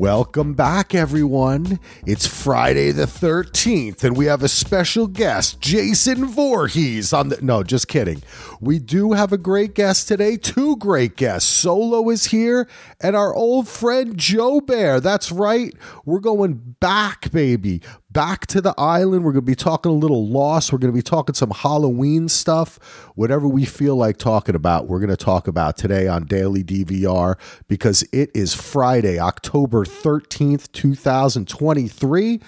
Welcome back, everyone. It's Friday the 13th, and we have a special guest, Jason Voorhees, on the. No, just kidding. We do have a great guest today, two great guests. Solo is here, and our old friend Joe Bear. That's right. We're going back, baby. Back to the island. We're going to be talking a little Lost. We're going to be talking some Halloween stuff. Whatever we feel like talking about, we're going to talk about today on Daily DVR because it is Friday, October 13th, 2023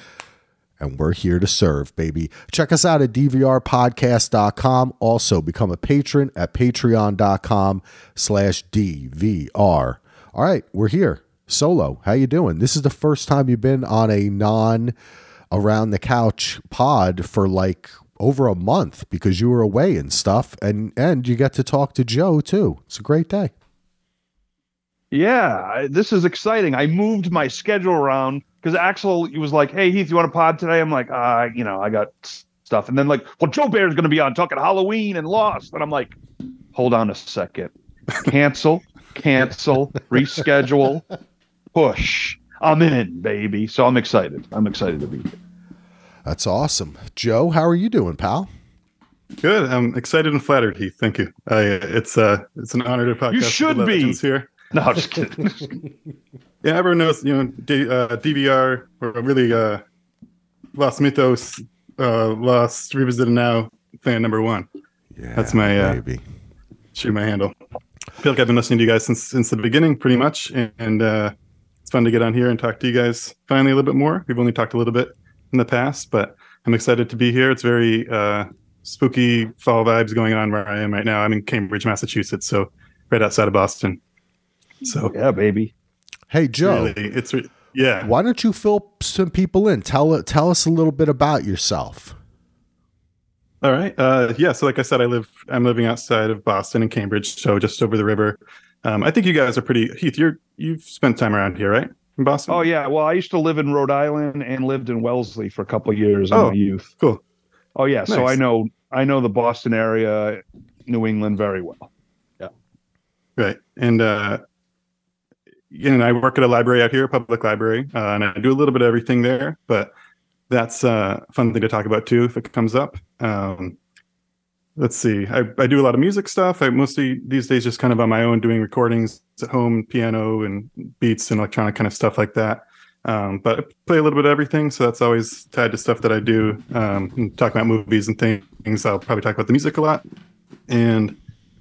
and we're here to serve, baby. Check us out at dvrpodcast.com. Also, become a patron at patreon.com slash dvr. All right, we're here. Solo, how you doing? This is the first time you've been on a non around the couch pod for like over a month because you were away and stuff and and you get to talk to Joe too. It's a great day. Yeah, this is exciting. I moved my schedule around because Axel was like, "Hey Heath, you want to pod today?" I'm like, "Ah, uh, you know, I got stuff." And then like, "Well, Joe Bear's going to be on talking Halloween and Lost," and I'm like, "Hold on a second, cancel, cancel, reschedule, push. I'm in, baby." So I'm excited. I'm excited to be here. That's awesome, Joe. How are you doing, pal? Good. I'm excited and flattered, Heath. Thank you. I, it's uh, it's an honor to podcast. You should be here. No, I'm just kidding. yeah, everyone knows, you know, D, uh, DVR, or really uh, Lost Mythos, uh, Lost Revisited Now fan number one. Yeah, that's my uh, baby. shoot my handle. I feel like I've been listening to you guys since since the beginning, pretty much, and, and uh, it's fun to get on here and talk to you guys finally a little bit more. We've only talked a little bit in the past, but I'm excited to be here. It's very uh, spooky fall vibes going on where I am right now. I'm in Cambridge, Massachusetts, so right outside of Boston. So yeah, baby. Hey Joe, really, it's re- yeah. Why don't you fill some people in? Tell tell us a little bit about yourself. All right. Uh, yeah. So, like I said, I live. I'm living outside of Boston and Cambridge, so just over the river. Um, I think you guys are pretty. Heath, you're you've spent time around here, right? In Boston. Oh yeah. Well, I used to live in Rhode Island and lived in Wellesley for a couple years in oh, my youth. Cool. Oh yeah. Nice. So I know I know the Boston area, New England very well. Yeah. Right. And uh, and I work at a library out here, a public library, uh, and I do a little bit of everything there. But that's uh, a fun thing to talk about too if it comes up. Um, let's see, I, I do a lot of music stuff. I mostly these days just kind of on my own doing recordings at home, piano and beats and electronic kind of stuff like that. Um, but I play a little bit of everything, so that's always tied to stuff that I do. Um, talk about movies and things. I'll probably talk about the music a lot, and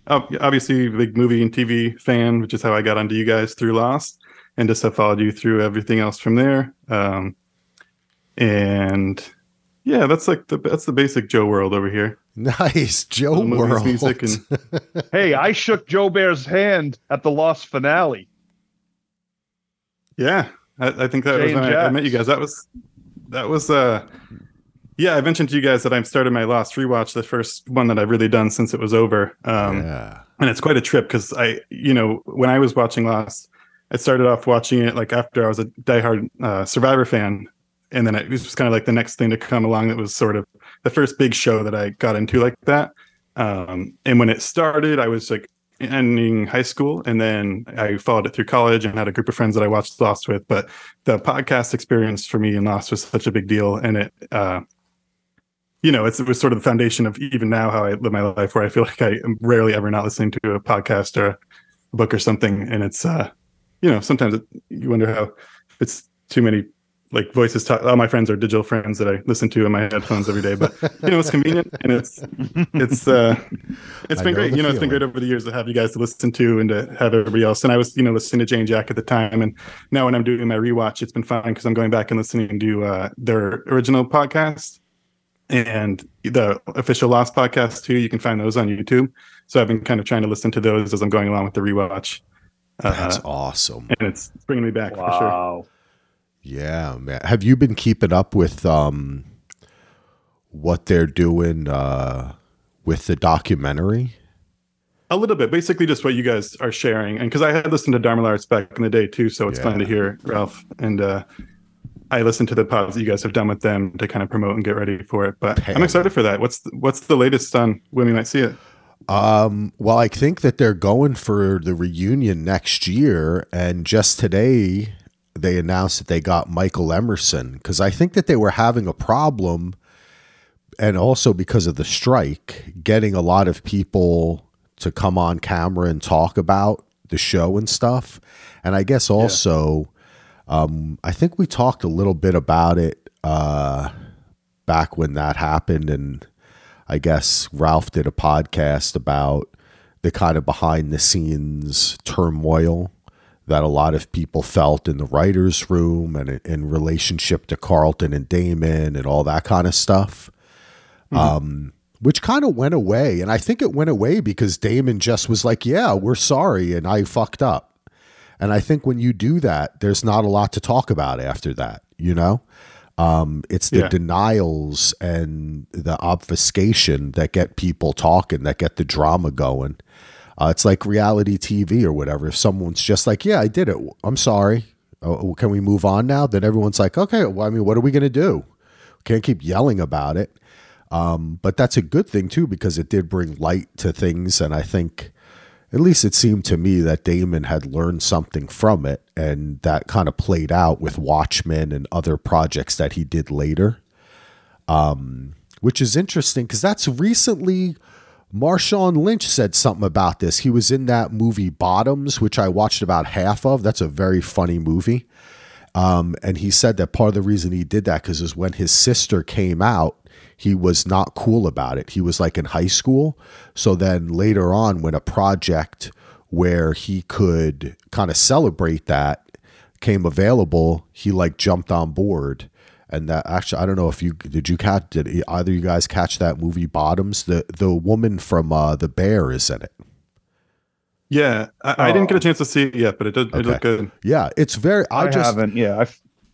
obviously big movie and TV fan, which is how I got onto you guys through Lost, and just have followed you through everything else from there. Um, and yeah, that's like the that's the basic Joe world over here. Nice Joe world. Music and hey, I shook Joe Bear's hand at the Lost finale. Yeah, I, I think that Jay was when I, I, met you guys. That was that was uh yeah, I mentioned to you guys that I've started my Lost rewatch, the first one that I've really done since it was over. Um, yeah. And it's quite a trip because I, you know, when I was watching Lost, I started off watching it like after I was a diehard uh, Survivor fan. And then it was kind of like the next thing to come along that was sort of the first big show that I got into like that. Um, and when it started, I was like ending high school and then I followed it through college and had a group of friends that I watched Lost with. But the podcast experience for me in Lost was such a big deal. And it, uh, you know, it was sort of the foundation of even now how I live my life, where I feel like I am rarely ever not listening to a podcast or a book or something. And it's, uh, you know, sometimes it, you wonder how it's too many like voices talk. All my friends are digital friends that I listen to in my headphones every day, but you know, it's convenient and it's, it's, uh, it's been great. You know, feeling. it's been great over the years to have you guys to listen to and to have everybody else. And I was, you know, listening to Jay and Jack at the time. And now when I'm doing my rewatch, it's been fun because I'm going back and listening to, uh, their original podcast and the official Lost podcast too. You can find those on YouTube. So I've been kind of trying to listen to those as I'm going along with the rewatch. That's uh, awesome, and it's bringing me back wow. for sure. Yeah, man. Have you been keeping up with um what they're doing uh with the documentary? A little bit, basically just what you guys are sharing, and because I had listened to Dharma Arts back in the day too, so it's yeah. fun to hear Ralph and uh, I listened to the pods that you guys have done with them to kind of promote and get ready for it. But I'm excited for that. What's the, what's the latest on when we might see it? Um, well, I think that they're going for the reunion next year, and just today, they announced that they got Michael Emerson because I think that they were having a problem, and also because of the strike, getting a lot of people to come on camera and talk about the show and stuff. And I guess also, yeah. um, I think we talked a little bit about it uh, back when that happened, and I guess Ralph did a podcast about the kind of behind the scenes turmoil that a lot of people felt in the writers' room and in relationship to Carlton and Damon and all that kind of stuff. Mm-hmm. Um, which kind of went away. And I think it went away because Damon just was like, Yeah, we're sorry. And I fucked up. And I think when you do that, there's not a lot to talk about after that, you know? Um, it's the yeah. denials and the obfuscation that get people talking, that get the drama going. Uh, it's like reality TV or whatever. If someone's just like, "Yeah, I did it. I'm sorry. Oh, can we move on now?" Then everyone's like, "Okay. Well, I mean, what are we going to do? Can't keep yelling about it." Um, but that's a good thing too because it did bring light to things, and I think, at least it seemed to me that Damon had learned something from it, and that kind of played out with Watchmen and other projects that he did later. Um, which is interesting because that's recently Marshawn Lynch said something about this. He was in that movie Bottoms, which I watched about half of. That's a very funny movie. Um, and he said that part of the reason he did that because is when his sister came out, he was not cool about it. He was like in high school. So then later on, when a project where he could kind of celebrate that came available, he like jumped on board and that actually I don't know if you did you catch did either you guys catch that movie Bottoms the the woman from uh, the Bear is in it. Yeah, I, I didn't get a oh. chance to see it yet, but it did. Okay. It looked good. Yeah, it's very. I, I just haven't. Yeah,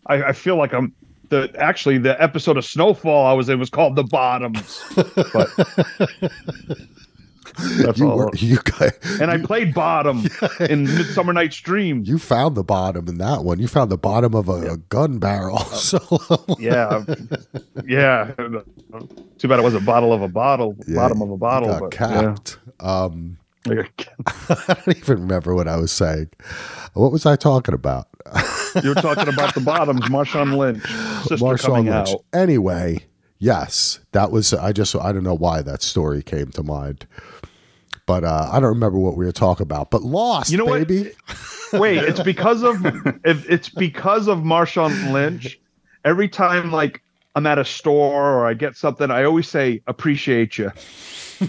I, I, I feel like I'm the actually the episode of Snowfall I was in was called The Bottoms, but That's you all. Were, you guys, and I played bottom in Midsummer Night's Dream. You found the bottom in that one. You found the bottom of a, yeah. a gun barrel. So yeah, yeah. Too bad it was a bottle of a bottle, yeah, bottom of a bottle. Got but, capped. Yeah. Um, I don't even remember what I was saying. What was I talking about? You're talking about the bottoms, Marshawn Lynch, sister Marshawn coming Lynch. out. Anyway, yes, that was. I just I don't know why that story came to mind. But uh, I don't remember what we were talking about. But Lost, you know baby. What? Wait, it's because of if it's because of Marshawn Lynch. Every time like I'm at a store or I get something, I always say appreciate you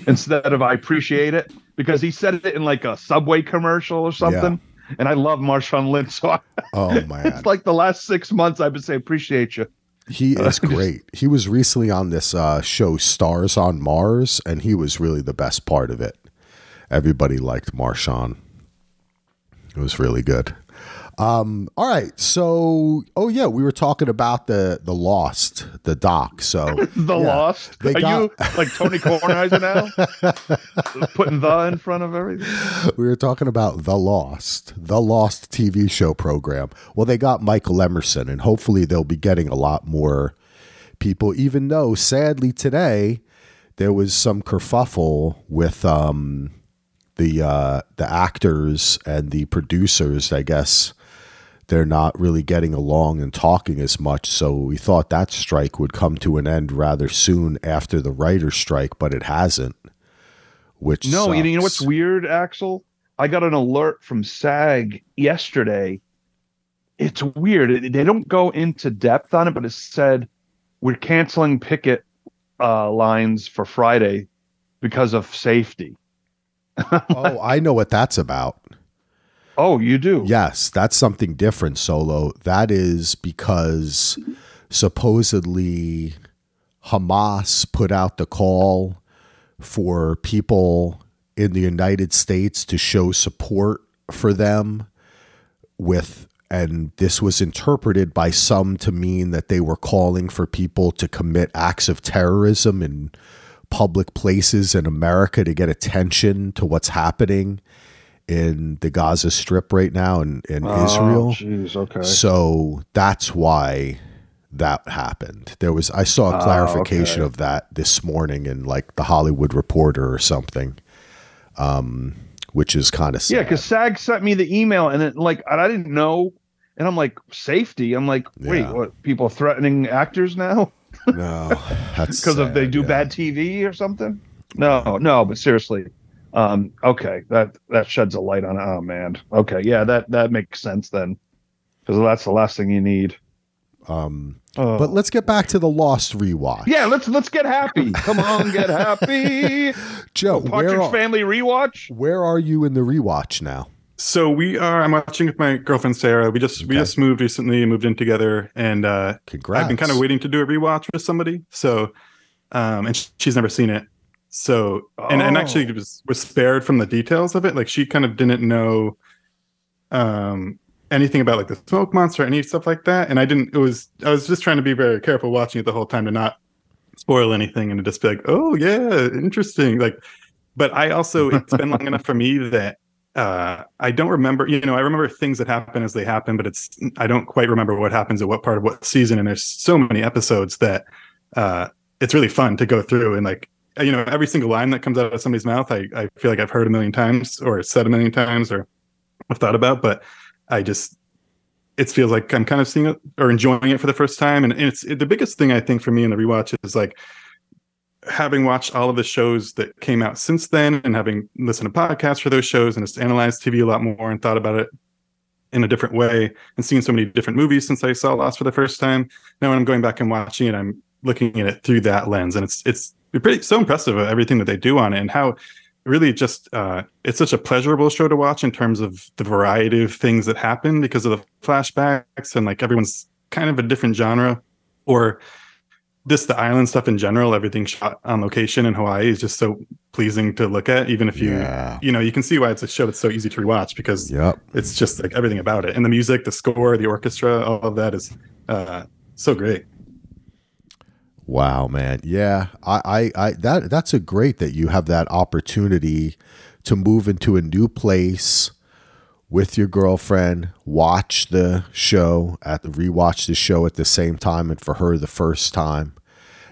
instead of I appreciate it because he said it in like a Subway commercial or something. Yeah. And I love Marshawn Lynch, so I, oh man, it's like the last six months I've been saying appreciate you. He is great. he was recently on this uh, show Stars on Mars, and he was really the best part of it everybody liked Marshawn. It was really good. Um, all right, so oh yeah, we were talking about the the Lost, the doc. So the yeah, Lost. Are got... you like Tony Kornheiser now, putting the in front of everything? We were talking about the Lost, the Lost TV show program. Well, they got Michael Emerson, and hopefully they'll be getting a lot more people. Even though, sadly, today there was some kerfuffle with um, the uh, the actors and the producers, I guess, they're not really getting along and talking as much. So we thought that strike would come to an end rather soon after the writer's strike, but it hasn't. Which no, sucks. you know what's weird, Axel? I got an alert from SAG yesterday. It's weird. They don't go into depth on it, but it said we're canceling picket uh, lines for Friday because of safety oh, I know what that's about. Oh, you do? Yes, that's something different, Solo. That is because supposedly Hamas put out the call for people in the United States to show support for them with and this was interpreted by some to mean that they were calling for people to commit acts of terrorism and public places in America to get attention to what's happening in the Gaza Strip right now in, in oh, Israel. Geez, okay. So that's why that happened. There was I saw a ah, clarification okay. of that this morning in like the Hollywood Reporter or something. Um, which is kind of yeah, because SAG sent me the email and it like I didn't know And I'm like, safety. I'm like, wait, yeah. what? People threatening actors now? No, that's because if they do yeah. bad TV or something. No, no, but seriously, um, okay, that that sheds a light on. Oh man, okay, yeah, that that makes sense then, because that's the last thing you need. Um, oh. but let's get back to the Lost rewatch. Yeah, let's let's get happy. Come on, get happy. Joe, Partridge are, Family rewatch. Where are you in the rewatch now? So we are. I'm watching with my girlfriend Sarah. We just okay. we just moved recently, moved in together, and uh, Congrats. I've been kind of waiting to do a rewatch with somebody. So, um, and she's never seen it. So, and, oh. and actually was was spared from the details of it. Like she kind of didn't know, um, anything about like the smoke monster, any stuff like that. And I didn't. It was I was just trying to be very careful watching it the whole time to not spoil anything and to just be like, oh yeah, interesting. Like, but I also it's been long enough for me that uh, I don't remember, you know, I remember things that happen as they happen, but it's, I don't quite remember what happens at what part of what season. And there's so many episodes that, uh, it's really fun to go through and like, you know, every single line that comes out of somebody's mouth, I, I feel like I've heard a million times or said a million times or I've thought about, but I just, it feels like I'm kind of seeing it or enjoying it for the first time. And, and it's it, the biggest thing I think for me in the rewatch is like, having watched all of the shows that came out since then and having listened to podcasts for those shows and just analyzed TV a lot more and thought about it in a different way and seen so many different movies since I saw Lost for the first time. Now when I'm going back and watching it, I'm looking at it through that lens and it's it's pretty so impressive of everything that they do on it and how really just uh, it's such a pleasurable show to watch in terms of the variety of things that happen because of the flashbacks and like everyone's kind of a different genre or this the island stuff in general everything shot on location in hawaii is just so pleasing to look at even if you yeah. you know you can see why it's a show that's so easy to rewatch because yep. it's just like everything about it and the music the score the orchestra all of that is uh, so great wow man yeah I, I i that that's a great that you have that opportunity to move into a new place with your girlfriend, watch the show at the rewatch the show at the same time and for her the first time.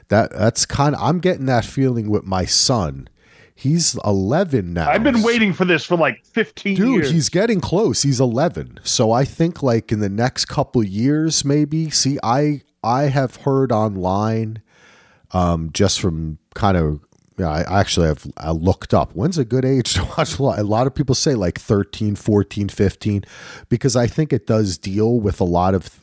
That that's kind of I'm getting that feeling with my son. He's 11 now. I've been waiting for this for like 15 Dude, years. he's getting close. He's 11. So I think like in the next couple years maybe. See, I I have heard online um just from kind of yeah, I actually have I looked up when's a good age to watch a lot. A lot of people say like 13, 14, 15 because I think it does deal with a lot of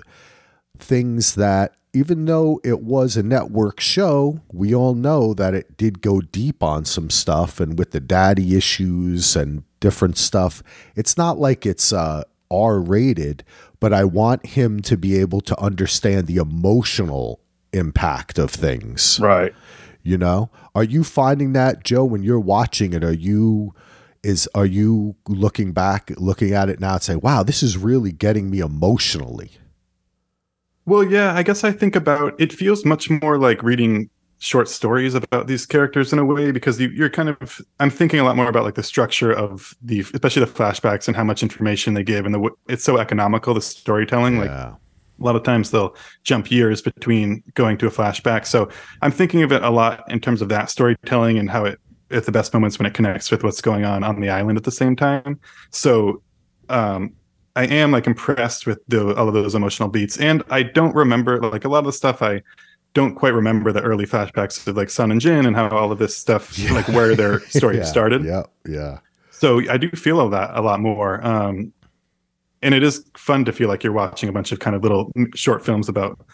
things that even though it was a network show, we all know that it did go deep on some stuff and with the daddy issues and different stuff. It's not like it's uh, R rated, but I want him to be able to understand the emotional impact of things. Right. You know, are you finding that, Joe, when you're watching it? Are you is are you looking back, looking at it now, and say, "Wow, this is really getting me emotionally"? Well, yeah, I guess I think about it feels much more like reading short stories about these characters in a way because you, are kind of I'm thinking a lot more about like the structure of the especially the flashbacks and how much information they give and the it's so economical the storytelling yeah. like a lot of times they'll jump years between going to a flashback so I'm thinking of it a lot in terms of that storytelling and how it at the best moments when it connects with what's going on on the island at the same time so um I am like impressed with the, all of those emotional beats, and I don't remember like a lot of the stuff. I don't quite remember the early flashbacks of like Sun and Jin and how all of this stuff, yeah. like where their story yeah, started. Yeah, yeah. So I do feel all that a lot more, um, and it is fun to feel like you're watching a bunch of kind of little short films about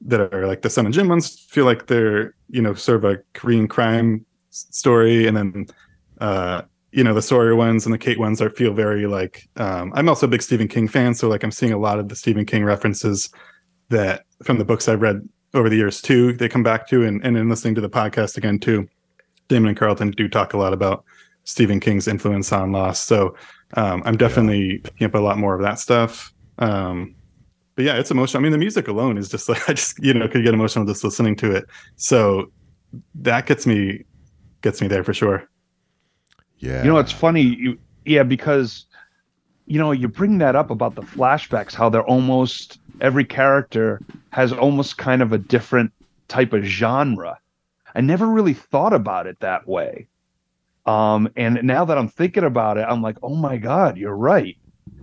that are like the Sun and Jin ones. Feel like they're you know sort of a Korean crime story, and then uh, you know the Sawyer ones and the Kate ones are feel very like um, I'm also a big Stephen King fan, so like I'm seeing a lot of the Stephen King references that from the books I've read over the years too. They come back to and and in listening to the podcast again too. Damon and Carlton do talk a lot about Stephen King's influence on Lost, so um, I'm definitely yeah. picking up a lot more of that stuff. Um, but yeah, it's emotional. I mean, the music alone is just like I just you know could get emotional just listening to it. So that gets me gets me there for sure. Yeah. You know, it's funny. You, yeah, because you know, you bring that up about the flashbacks, how they're almost every character has almost kind of a different type of genre. I never really thought about it that way. Um, and now that I'm thinking about it, I'm like, oh my God, you're right.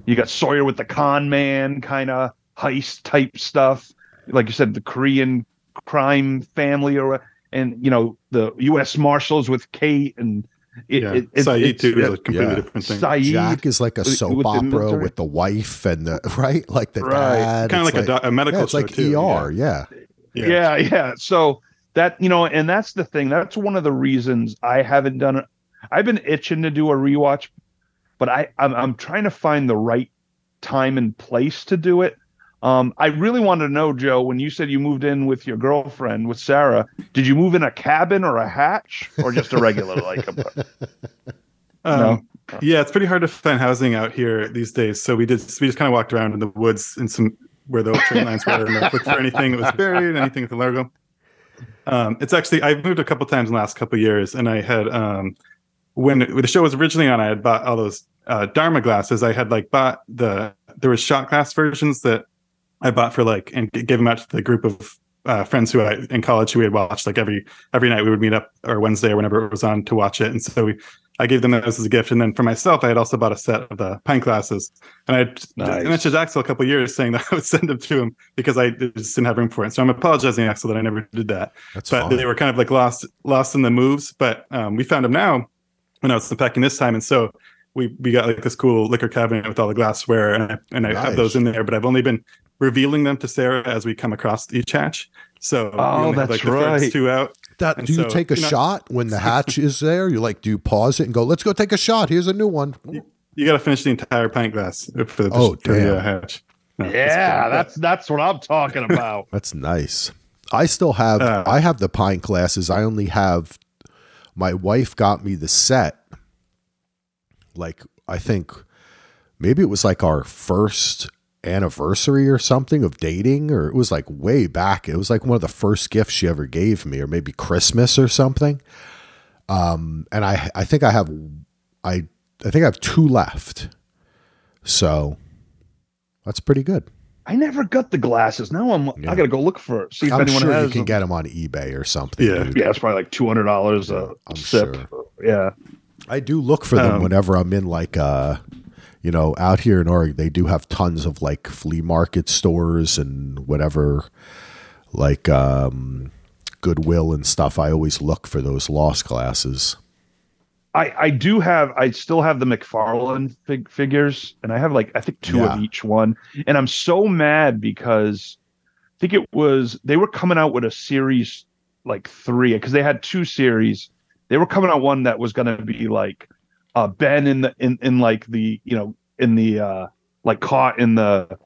You got Sawyer with the con man kind of heist type stuff, like you said, the Korean crime family, or and you know the U.S. Marshals with Kate and it, yeah. it, it, Sayid too is a completely yeah. different thing. Sayid Jack is like a soap with opera the with the wife and the right, like the right. dad. Kind of like, like, a, a medical. Yeah, it's like too. ER. Yeah. yeah. yeah, yeah. So that you know, and that's the thing. That's one of the reasons I haven't done it. I've been itching to do a rewatch, but I I'm, I'm trying to find the right time and place to do it um, I really wanted to know, Joe, when you said you moved in with your girlfriend, with Sarah, did you move in a cabin or a hatch or just a regular like a um, no? Yeah, it's pretty hard to find housing out here these days. So we did we just kind of walked around in the woods in some where the train lines were and looked for anything that was buried, anything with the Largo. Um, it's actually I've moved a couple times in the last couple years, and I had um, when, the show was originally on, I had bought all those uh, Dharma glasses. I had like bought the there was shot glass versions that I bought for like and gave them out to the group of uh, friends who I in college who we had watched like every every night we would meet up or Wednesday or whenever it was on to watch it. And so we I gave them those as a gift. And then for myself, I had also bought a set of the pint glasses. And I nice. mentioned Axel a couple years saying that I would send them to him because I just didn't have room for it. So I'm apologizing, Axel, that I never did that. That's but fine. they were kind of like lost lost in the moves. But um, we found them now when I was unpacking this time. And so we we got like this cool liquor cabinet with all the glassware, and I, and I nice. have those in there. But I've only been revealing them to Sarah as we come across each hatch. So oh, that's have, like, right. The two out. That, do you so, take a you know, shot when the hatch is there? You like do you pause it and go, "Let's go take a shot. Here's a new one." You, you got to finish the entire pint glass for the, oh, for the uh, hatch. No, yeah, that's, that's that's what I'm talking about. that's nice. I still have uh, I have the pint glasses. I only have my wife got me the set. Like I think maybe it was like our first anniversary or something of dating, or it was like way back. It was like one of the first gifts she ever gave me, or maybe Christmas or something. Um, and I I think I have I I think I have two left. So that's pretty good. I never got the glasses. Now I'm yeah. I gotta go look for see if I'm anyone sure has. You can them. get them on eBay or something. Yeah, dude. yeah, it's probably like two hundred dollars a I'm sip. Sure. Yeah, I do look for them um, whenever I'm in like uh you know, out here in Oregon, they do have tons of like flea market stores and whatever, like um, Goodwill and stuff. I always look for those lost glasses. I, I do have I still have the McFarlane fig- figures and I have like I think two yeah. of each one and I'm so mad because I think it was they were coming out with a series like three because they had two series they were coming out one that was going to be like uh, Ben in the in in like the you know in the uh like caught in the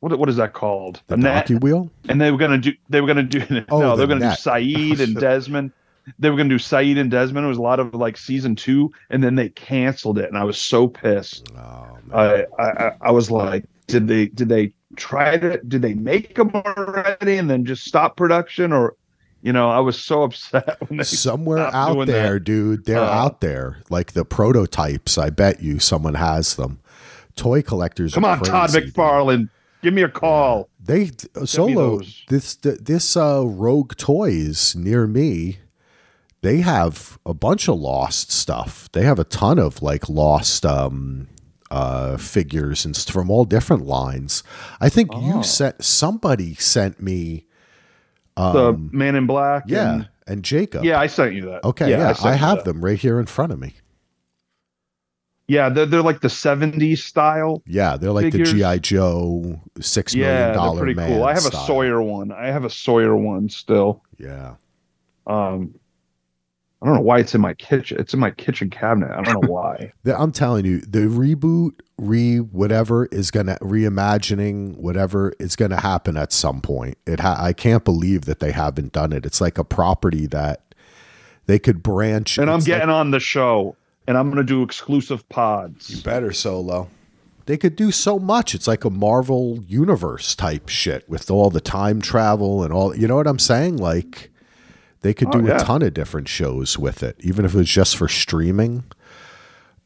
what what is that called? The donkey wheel. And they were gonna do they were gonna do oh, no the they were gonna net. do Sayid and Desmond. They were gonna do Sayid and Desmond. It was a lot of like season two, and then they canceled it, and I was so pissed. Oh, I, I I was like, did they did they try to did they make them already and then just stop production or you know, I was so upset somewhere out there, that. dude. They're uh, out there, like the prototypes. I bet you someone has them. Toy collectors. Come on, crazy, Todd McFarlane, dude. give me a call. They uh, solo this this uh, Rogue Toys near me. They have a bunch of lost stuff. They have a ton of like lost um, uh, figures and from all different lines. I think oh. you sent somebody sent me um, the Man in Black. Yeah, and, and, Jacob. Yeah, I sent you that. Okay, yeah, yeah I, I have them right here in front of me. Yeah, they're, they're like the '70s style. Yeah, they're like figures. the GI Joe six million dollar yeah, man. Cool. I have style. a Sawyer one. I have a Sawyer one still. Yeah. Um, I don't know why it's in my kitchen. It's in my kitchen cabinet. I don't know why. I'm telling you, the reboot, re whatever is gonna reimagining whatever is gonna happen at some point. It ha- I can't believe that they haven't done it. It's like a property that they could branch. And I'm getting like, on the show, and I'm gonna do exclusive pods. You better solo. They could do so much. It's like a Marvel universe type shit with all the time travel and all. You know what I'm saying? Like they could oh, do yeah. a ton of different shows with it, even if it was just for streaming.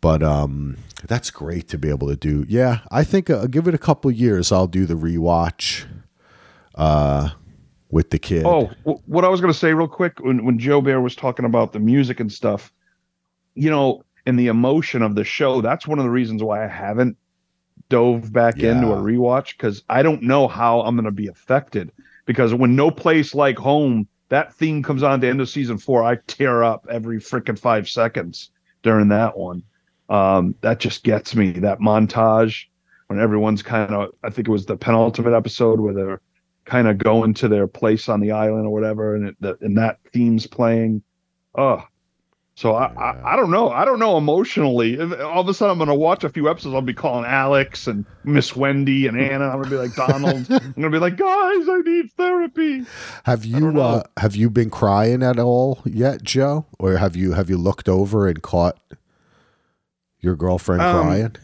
But um, that's great to be able to do. Yeah, I think uh, give it a couple years. I'll do the rewatch uh, with the kid. Oh, w- what I was going to say real quick when, when Joe Bear was talking about the music and stuff, you know, and the emotion of the show. That's one of the reasons why I haven't dove back yeah. into a rewatch because I don't know how I'm going to be affected. Because when No Place Like Home, that theme comes on the end of season four, I tear up every freaking five seconds during that one. Um, that just gets me. That montage when everyone's kind of, I think it was the penultimate episode where they're kind of going to their place on the island or whatever, and it, the, and that theme's playing. Oh, so I, I, I, don't know. I don't know emotionally. All of a sudden, I'm going to watch a few episodes. I'll be calling Alex and Miss Wendy and Anna. I'm going to be like Donald. I'm going to be like, guys, I need therapy. Have you uh, have you been crying at all yet, Joe? Or have you have you looked over and caught your girlfriend um, crying?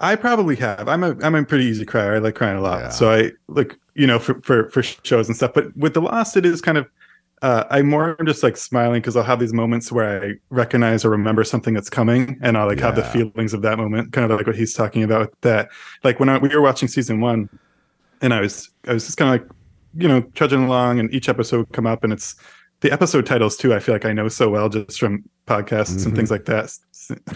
I probably have. I'm a I'm a pretty easy crier. I like crying a lot. Yeah. So I like you know for, for for shows and stuff. But with the Lost, it is kind of uh, I'm more just like smiling because I'll have these moments where I recognize or remember something that's coming, and I'll like yeah. have the feelings of that moment, kind of like what he's talking about. That like when I, we were watching season one, and I was I was just kind of like you know trudging along, and each episode would come up, and it's the episode titles too. I feel like I know so well just from podcasts mm-hmm. and things like that.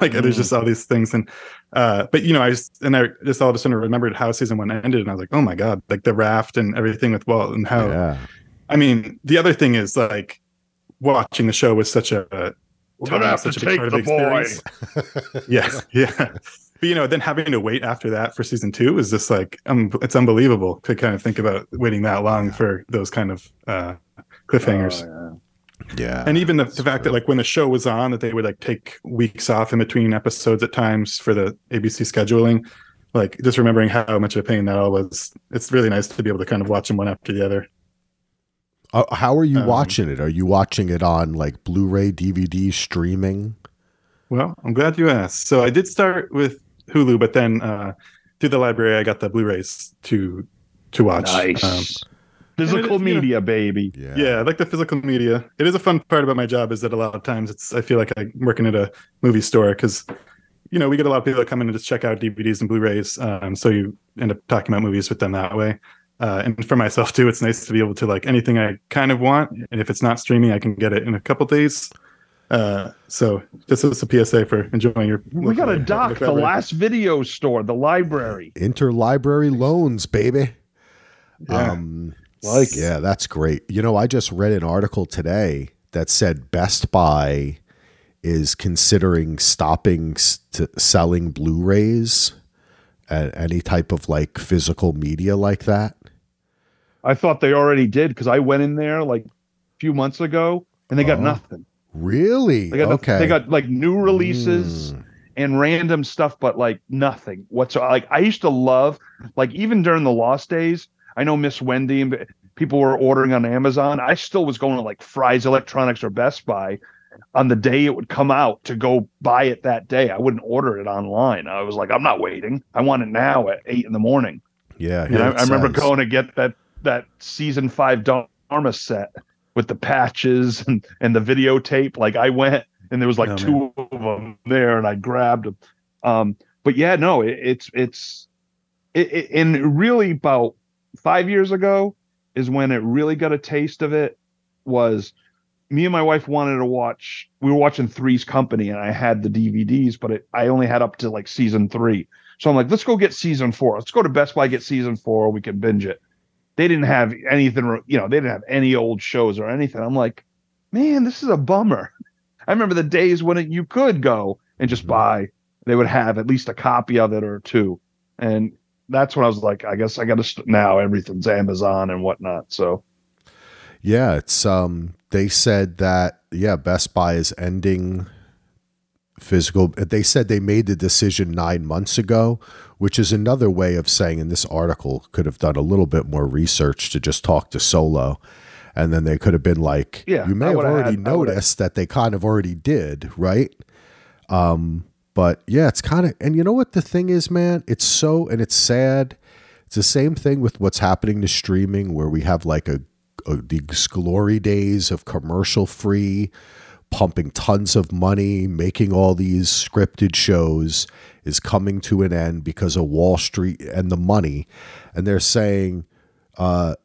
Like mm-hmm. there's just all these things, and uh, but you know I just and I just all of a sudden remembered how season one ended, and I was like, oh my god, like the raft and everything with Walt and how. Yeah I mean, the other thing is like watching the show was such a we're gonna have to take the boy. yeah, yeah. But you know, then having to wait after that for season two is just like um, it's unbelievable to kind of think about waiting that long yeah. for those kind of uh, cliffhangers. Oh, yeah. yeah. and even the, the fact that like when the show was on, that they would like take weeks off in between episodes at times for the ABC scheduling. Like just remembering how much of a pain that all was. It's really nice to be able to kind of watch them one after the other. Uh, how are you um, watching it? Are you watching it on like Blu-ray, DVD, streaming? Well, I'm glad you asked. So I did start with Hulu, but then uh, through the library, I got the Blu-rays to to watch. Nice. Um, physical is, media, you know, baby. Yeah. yeah, I like the physical media. It is a fun part about my job is that a lot of times it's I feel like I'm working at a movie store because you know we get a lot of people that come in and just check out DVDs and Blu-rays. Um, so you end up talking about movies with them that way uh, and for myself too it's nice to be able to like anything i kind of want. And if it's not streaming i can get it in a couple days. Uh, so this is a psa for enjoying your we got a doc the last video store the library. Interlibrary loans baby. Yeah. um like yeah that's great. You know i just read an article today that said best buy is considering stopping st- selling blu-rays and any type of like physical media like that I thought they already did because I went in there like a few months ago and they got oh, nothing. Really? They got okay. Nothing. They got like new releases mm. and random stuff, but like nothing whatsoever. Like I used to love, like even during the Lost days, I know Miss Wendy and people were ordering on Amazon. I still was going to like Fry's Electronics or Best Buy on the day it would come out to go buy it that day. I wouldn't order it online. I was like, I'm not waiting. I want it now at eight in the morning. Yeah. And I, I remember going to get that that season five Dharma set with the patches and, and the videotape. Like I went and there was like oh, two man. of them there and I grabbed them. Um, but yeah, no, it, it's, it's, it, it, and really about five years ago is when it really got a taste of it was me and my wife wanted to watch, we were watching Three's Company and I had the DVDs, but it, I only had up to like season three. So I'm like, let's go get season four. Let's go to Best Buy, get season four. We can binge it they didn't have anything, you know, they didn't have any old shows or anything. I'm like, man, this is a bummer. I remember the days when it, you could go and just mm-hmm. buy, they would have at least a copy of it or two. And that's when I was like, I guess I got to st- now everything's Amazon and whatnot. So, yeah, it's, um, they said that, yeah, Best Buy is ending physical. They said they made the decision nine months ago, which is another way of saying in this article could have done a little bit more research to just talk to Solo. And then they could have been like, yeah, you may have already had, noticed that they kind of already did, right? Um, but yeah, it's kind of, and you know what the thing is, man? It's so, and it's sad. It's the same thing with what's happening to streaming, where we have like a, a these glory days of commercial free, pumping tons of money, making all these scripted shows is coming to an end because of Wall Street and the money. And they're saying, uh,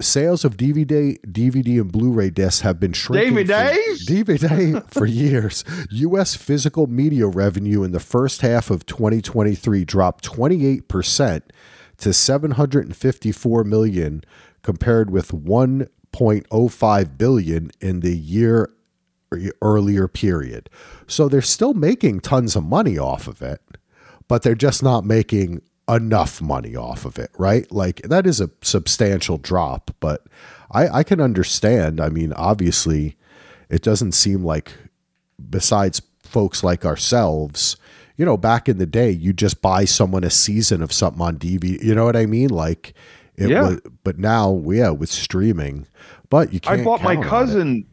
sales of DVD, DVD and Blu-ray discs have been shrinking. DVD, DVD for years. U.S. physical media revenue in the first half of 2023 dropped 28 percent to 754 million, compared with 1.05 billion in the year earlier period. So they're still making tons of money off of it, but they're just not making enough money off of it, right? Like that is a substantial drop, but I, I can understand. I mean, obviously, it doesn't seem like, besides folks like ourselves, you know, back in the day, you just buy someone a season of something on DVD. You know what I mean? Like, it yeah. was, but now, yeah, with streaming, but you can't. I bought my cousin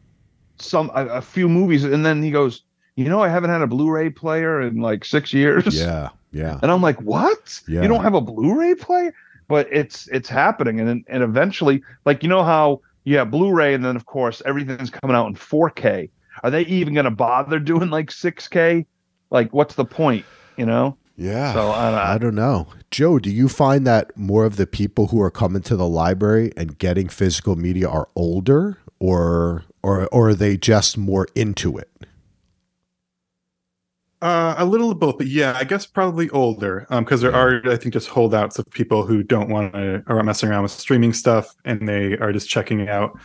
some a, a few movies, and then he goes, "You know, I haven't had a Blu-ray player in like six years." Yeah, yeah. And I'm like, what? Yeah. You don't have a Blu-ray player? But it's it's happening, and and eventually, like you know how you have Blu-ray, and then of course everything's coming out in 4K. Are they even going to bother doing like 6K? Like, what's the point? You know? Yeah. So I don't, I don't know. Joe, do you find that more of the people who are coming to the library and getting physical media are older or or or are they just more into it? Uh, a little of both, but yeah, I guess probably older. Um, because there are, I think, just holdouts of people who don't want to are messing around with streaming stuff, and they are just checking out.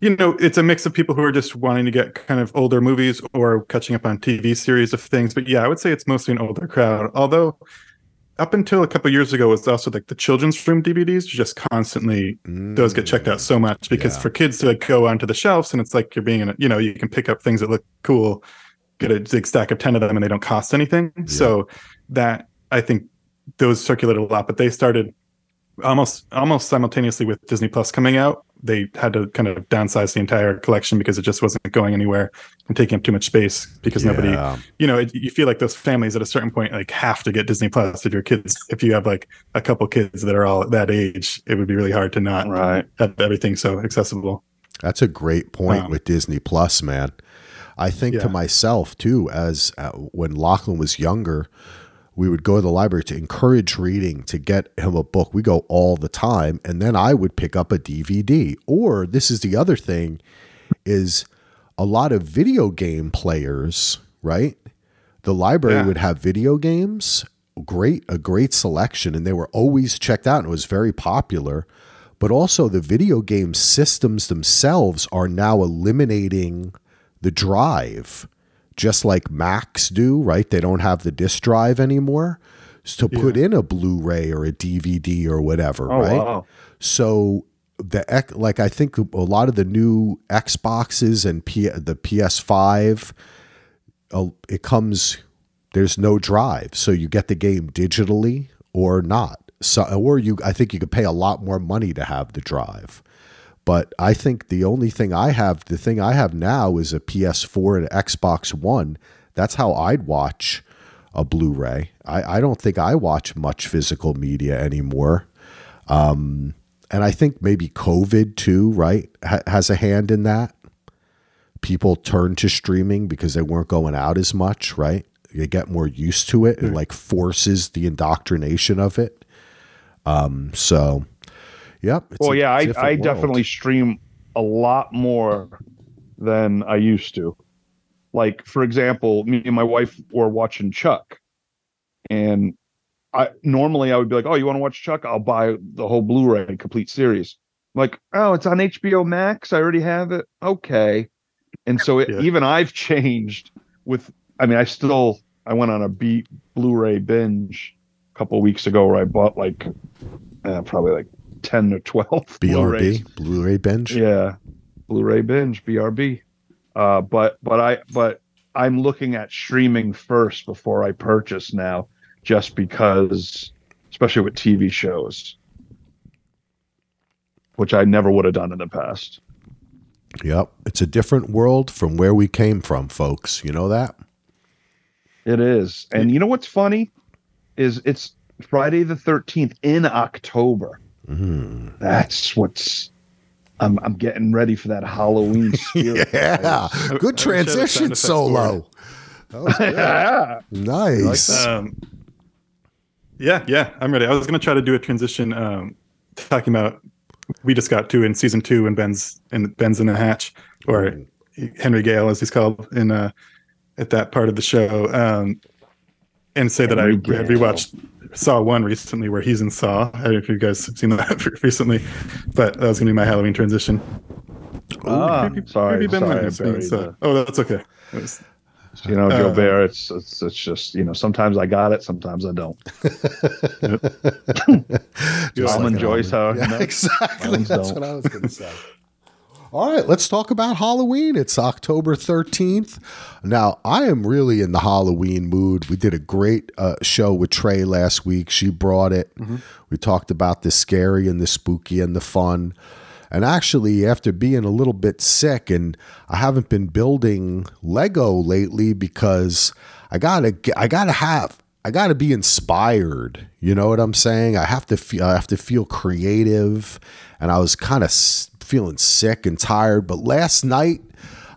You know, it's a mix of people who are just wanting to get kind of older movies or catching up on TV series of things. But yeah, I would say it's mostly an older crowd. Although, up until a couple years ago, was also like the children's room DVDs just constantly mm, those get checked out so much because yeah. for kids to like go onto the shelves and it's like you're being in, a, you know, you can pick up things that look cool get a big stack of 10 of them and they don't cost anything. Yeah. So that I think those circulated a lot, but they started almost almost simultaneously with Disney Plus coming out. They had to kind of downsize the entire collection because it just wasn't going anywhere and taking up too much space because yeah. nobody, you know, it, you feel like those families at a certain point like have to get Disney Plus if your kids, if you have like a couple kids that are all that age, it would be really hard to not right. have everything so accessible. That's a great point um, with Disney Plus, man. I think yeah. to myself too, as uh, when Lachlan was younger, we would go to the library to encourage reading, to get him a book. We go all the time, and then I would pick up a DVD. Or this is the other thing: is a lot of video game players, right? The library yeah. would have video games, great a great selection, and they were always checked out, and it was very popular. But also, the video game systems themselves are now eliminating the drive, just like Macs do, right? They don't have the disk drive anymore. To yeah. put in a Blu-ray or a DVD or whatever, oh, right? Wow. So the like I think a lot of the new Xboxes and P, the PS5 uh, it comes there's no drive. So you get the game digitally or not. So or you I think you could pay a lot more money to have the drive. But I think the only thing I have, the thing I have now is a PS4 and Xbox One. That's how I'd watch a Blu-ray. I, I don't think I watch much physical media anymore. Um, and I think maybe COVID too, right, ha- has a hand in that. People turn to streaming because they weren't going out as much, right? They get more used to it. It like forces the indoctrination of it. Um, so Yep. well, yeah, I, I definitely stream a lot more than I used to. Like, for example, me and my wife were watching Chuck, and I normally I would be like, "Oh, you want to watch Chuck? I'll buy the whole Blu-ray complete series." I'm like, oh, it's on HBO Max. I already have it. Okay, and so it, yeah. even I've changed. With, I mean, I still I went on a beat Blu-ray binge a couple weeks ago where I bought like uh, probably like 10 or 12 BRB. Blu-ray binge. Yeah. Blu-ray binge, BRB. Uh, but but I but I'm looking at streaming first before I purchase now, just because, especially with TV shows, which I never would have done in the past. Yep, it's a different world from where we came from, folks. You know that. It is, and you know what's funny is it's Friday the 13th in October. Mm. That's what's. I'm I'm getting ready for that Halloween spirit. yeah, good transition solo. yeah, nice. Um, yeah, yeah, I'm ready. I was going to try to do a transition, um, talking about we just got to in season two and Ben's in Ben's in the hatch, or Henry Gale as he's called in uh, at that part of the show. Um, and say Henry that I Gale. rewatched Saw one recently where he's in Saw. I don't know if you guys have seen that recently, but that was gonna be my Halloween transition. Ah, maybe, sorry, maybe Ben sorry, so. Oh, that's okay. Was, you know, Joe uh, Bear. It's, it's it's just you know. Sometimes I got it, sometimes I don't. Almond like Joyce, how yeah, you know, exactly. That's don't. what I was going to say. All right, let's talk about Halloween. It's October 13th. Now, I am really in the Halloween mood. We did a great uh, show with Trey last week. She brought it. Mm-hmm. We talked about the scary and the spooky and the fun. And actually, after being a little bit sick, and I haven't been building Lego lately because I gotta, I gotta have, I gotta be inspired. You know what I'm saying? I have to feel, I have to feel creative. And I was kind of feeling sick and tired. But last night,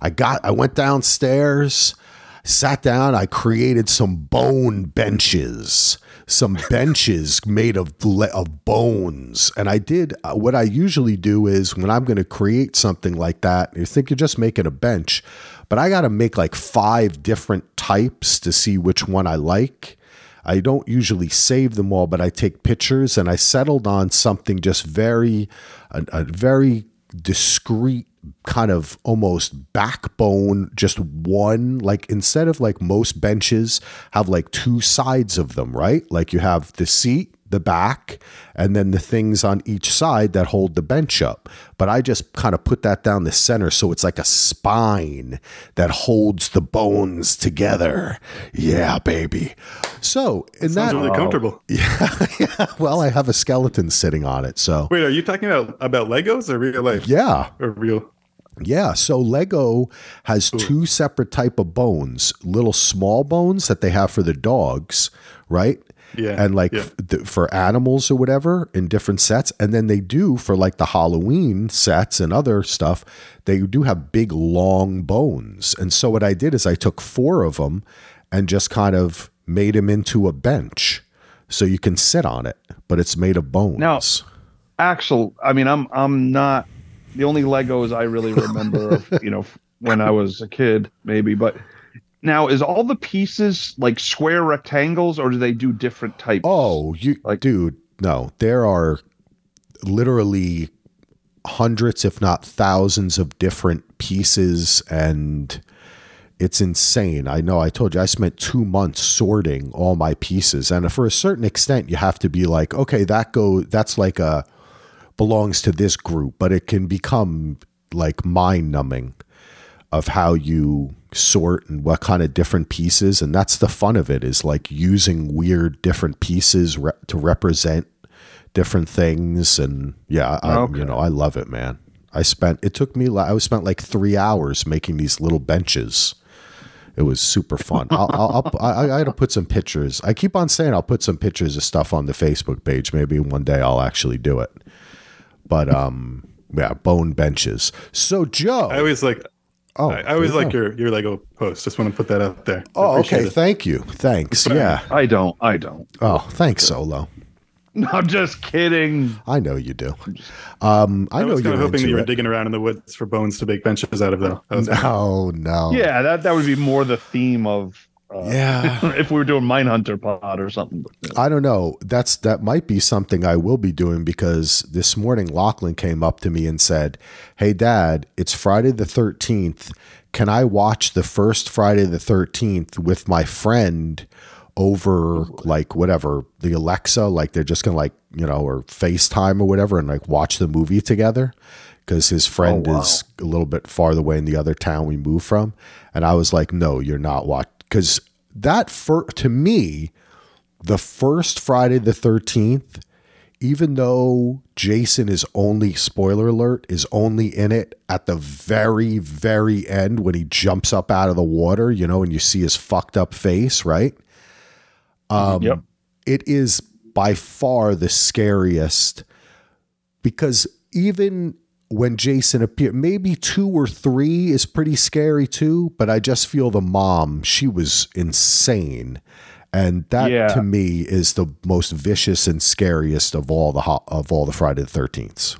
I got, I went downstairs, sat down, I created some bone benches some benches made of of bones. And I did uh, what I usually do is when I'm going to create something like that, you think you're just making a bench, but I got to make like five different types to see which one I like. I don't usually save them all, but I take pictures and I settled on something just very, a, a very discreet kind of almost backbone, just one, like instead of like most benches have like two sides of them, right? Like you have the seat, the back, and then the things on each side that hold the bench up. But I just kind of put that down the center so it's like a spine that holds the bones together. Yeah, baby. So in that, that really comfortable. Yeah, yeah. Well, I have a skeleton sitting on it. So wait, are you talking about about Legos or real life? Yeah, or real. Yeah, so Lego has Ooh. two separate type of bones, little small bones that they have for the dogs, right? Yeah. And like yeah. f- for animals or whatever in different sets and then they do for like the Halloween sets and other stuff, they do have big long bones. And so what I did is I took 4 of them and just kind of made them into a bench so you can sit on it, but it's made of bones. Now, Axel, I mean, I'm I'm not the only Legos I really remember of, you know, when I was a kid, maybe. But now, is all the pieces like square rectangles, or do they do different types? Oh, you, like, dude, no, there are literally hundreds, if not thousands, of different pieces, and it's insane. I know. I told you I spent two months sorting all my pieces, and for a certain extent, you have to be like, okay, that go. That's like a belongs to this group, but it can become like mind numbing of how you sort and what kind of different pieces and that's the fun of it is like using weird different pieces re- to represent different things and yeah I, okay. you know I love it man I spent it took me I was spent like 3 hours making these little benches it was super fun. I'll, I'll, I'll I, I got to put some pictures. I keep on saying I'll put some pictures of stuff on the Facebook page. Maybe one day I'll actually do it. But um, yeah, bone benches. So Joe, I always like. Oh, I, I always like your your Lego post. Just want to put that out there. Oh, okay. It. Thank you. Thanks. yeah. I don't. I don't. Oh, thanks, Solo. No, I'm just kidding. I know you do. Um, I, I was kind of hoping that you were digging around in the woods for bones to make benches out of, though. No, no. Yeah, that that would be more the theme of uh, yeah. if we were doing Mindhunter pod or something. I don't know. That's that might be something I will be doing because this morning Lachlan came up to me and said, "Hey, Dad, it's Friday the thirteenth. Can I watch the first Friday the thirteenth with my friend?" over like whatever the Alexa, like they're just gonna like you know or FaceTime or whatever and like watch the movie together because his friend oh, wow. is a little bit farther away in the other town we moved from, and I was like, no, you're not watch because that for to me, the first Friday the Thirteenth, even though Jason is only spoiler alert is only in it at the very very end when he jumps up out of the water, you know, and you see his fucked up face, right? Um, yep. It is by far the scariest because even when Jason appeared, maybe two or three is pretty scary too, but I just feel the mom, she was insane. And that yeah. to me is the most vicious and scariest of all the of all the Friday the 13th.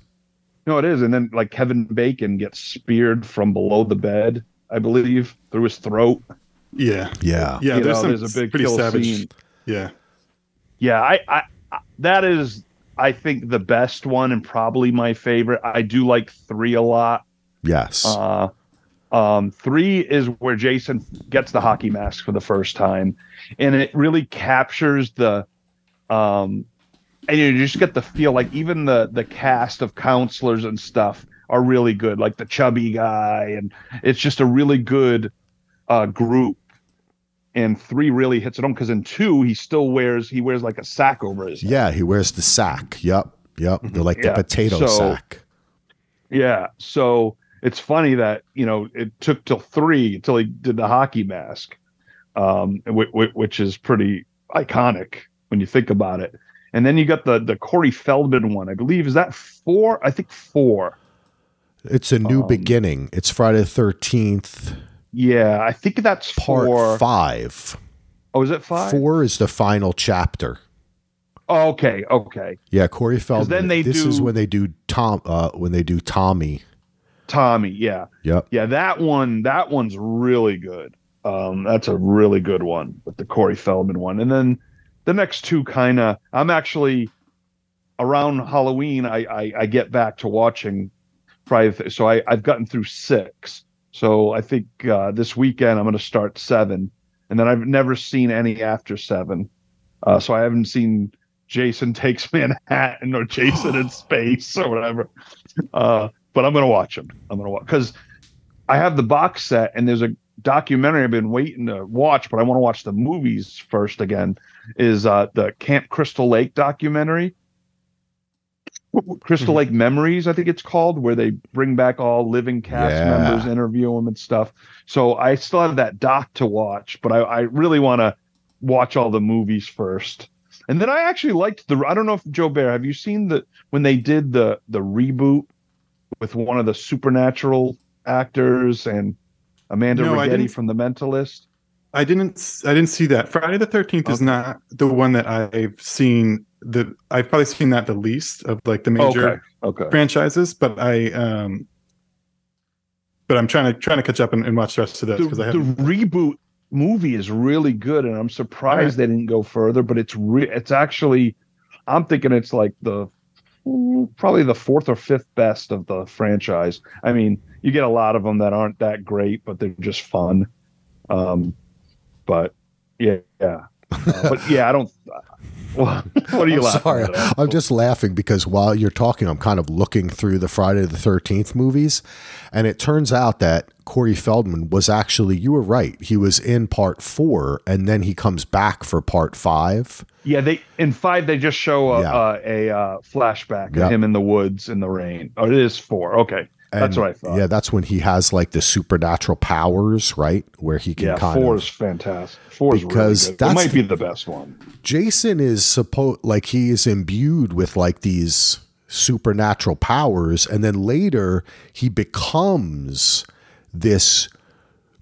No, it is. And then like Kevin Bacon gets speared from below the bed, I believe, through his throat. Yeah. Yeah. Yeah. there's, know, there's, a big pretty savage. Scene. Yeah. Yeah. I, I, I, that is, I think, the best one and probably my favorite. I do like three a lot. Yes. Uh, um, three is where Jason gets the hockey mask for the first time, and it really captures the, um, and you just get the feel like even the the cast of counselors and stuff are really good, like the chubby guy, and it's just a really good uh, group. And three really hits it home because in two he still wears he wears like a sack over his head. Yeah, he wears the sack. Yep, yep. They're like yeah. the potato so, sack. Yeah. So it's funny that you know it took till three until he did the hockey mask, um, which, which is pretty iconic when you think about it. And then you got the the Corey Feldman one, I believe. Is that four? I think four. It's a new um, beginning. It's Friday the Thirteenth. Yeah, I think that's part four. five. Oh, is it five? Four is the final chapter. Oh, okay, okay. Yeah, Corey Feldman. Then they this do, is when they do Tom. Uh, when they do Tommy. Tommy, yeah. Yep. Yeah, that one, that one's really good. Um, that's a really good one with the Corey Feldman one. And then the next two kind of I'm actually around Halloween, I, I, I get back to watching Friday. So I, I've gotten through six. So I think uh, this weekend I'm going to start seven, and then I've never seen any after seven. Uh, so I haven't seen Jason takes Manhattan or Jason in space or whatever. Uh, but I'm gonna watch them. I'm gonna watch because I have the box set and there's a documentary I've been waiting to watch, but I want to watch the movies first again. Is uh, the Camp Crystal Lake documentary? Crystal mm-hmm. Lake Memories, I think it's called, where they bring back all living cast yeah. members, interview them and stuff. So I still have that doc to watch, but I, I really want to watch all the movies first. And then I actually liked the. I don't know if Joe Bear, have you seen the when they did the the reboot with one of the supernatural actors and Amanda no, Righetti from The Mentalist. I didn't. I didn't see that. Friday the Thirteenth okay. is not the one that I've seen. The I've probably seen that the least of like the major okay. Okay. franchises, but I um, but I'm trying to trying to catch up and, and watch the rest of those because I have the reboot movie is really good, and I'm surprised right. they didn't go further. But it's re- it's actually, I'm thinking it's like the probably the fourth or fifth best of the franchise. I mean, you get a lot of them that aren't that great, but they're just fun. Um, but yeah, yeah, uh, but yeah, I don't. What are you I'm laughing sorry. At? I'm just laughing because while you're talking, I'm kind of looking through the Friday the 13th movies, and it turns out that Corey Feldman was actually, you were right. He was in part four, and then he comes back for part five. Yeah, they in five they just show a, yeah. uh, a uh, flashback yep. of him in the woods in the rain. Oh, it is four. Okay, and that's what I thought. Yeah, that's when he has like the supernatural powers, right? Where he can yeah, kind four of, is fantastic. Four is because really that might be the best one. Jason is supposed like he is imbued with like these supernatural powers, and then later he becomes this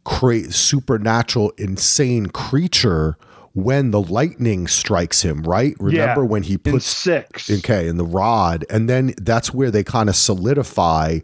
cra- supernatural, insane creature when the lightning strikes him, right? Remember yeah, when he puts in six. Okay, in the rod, and then that's where they kind of solidify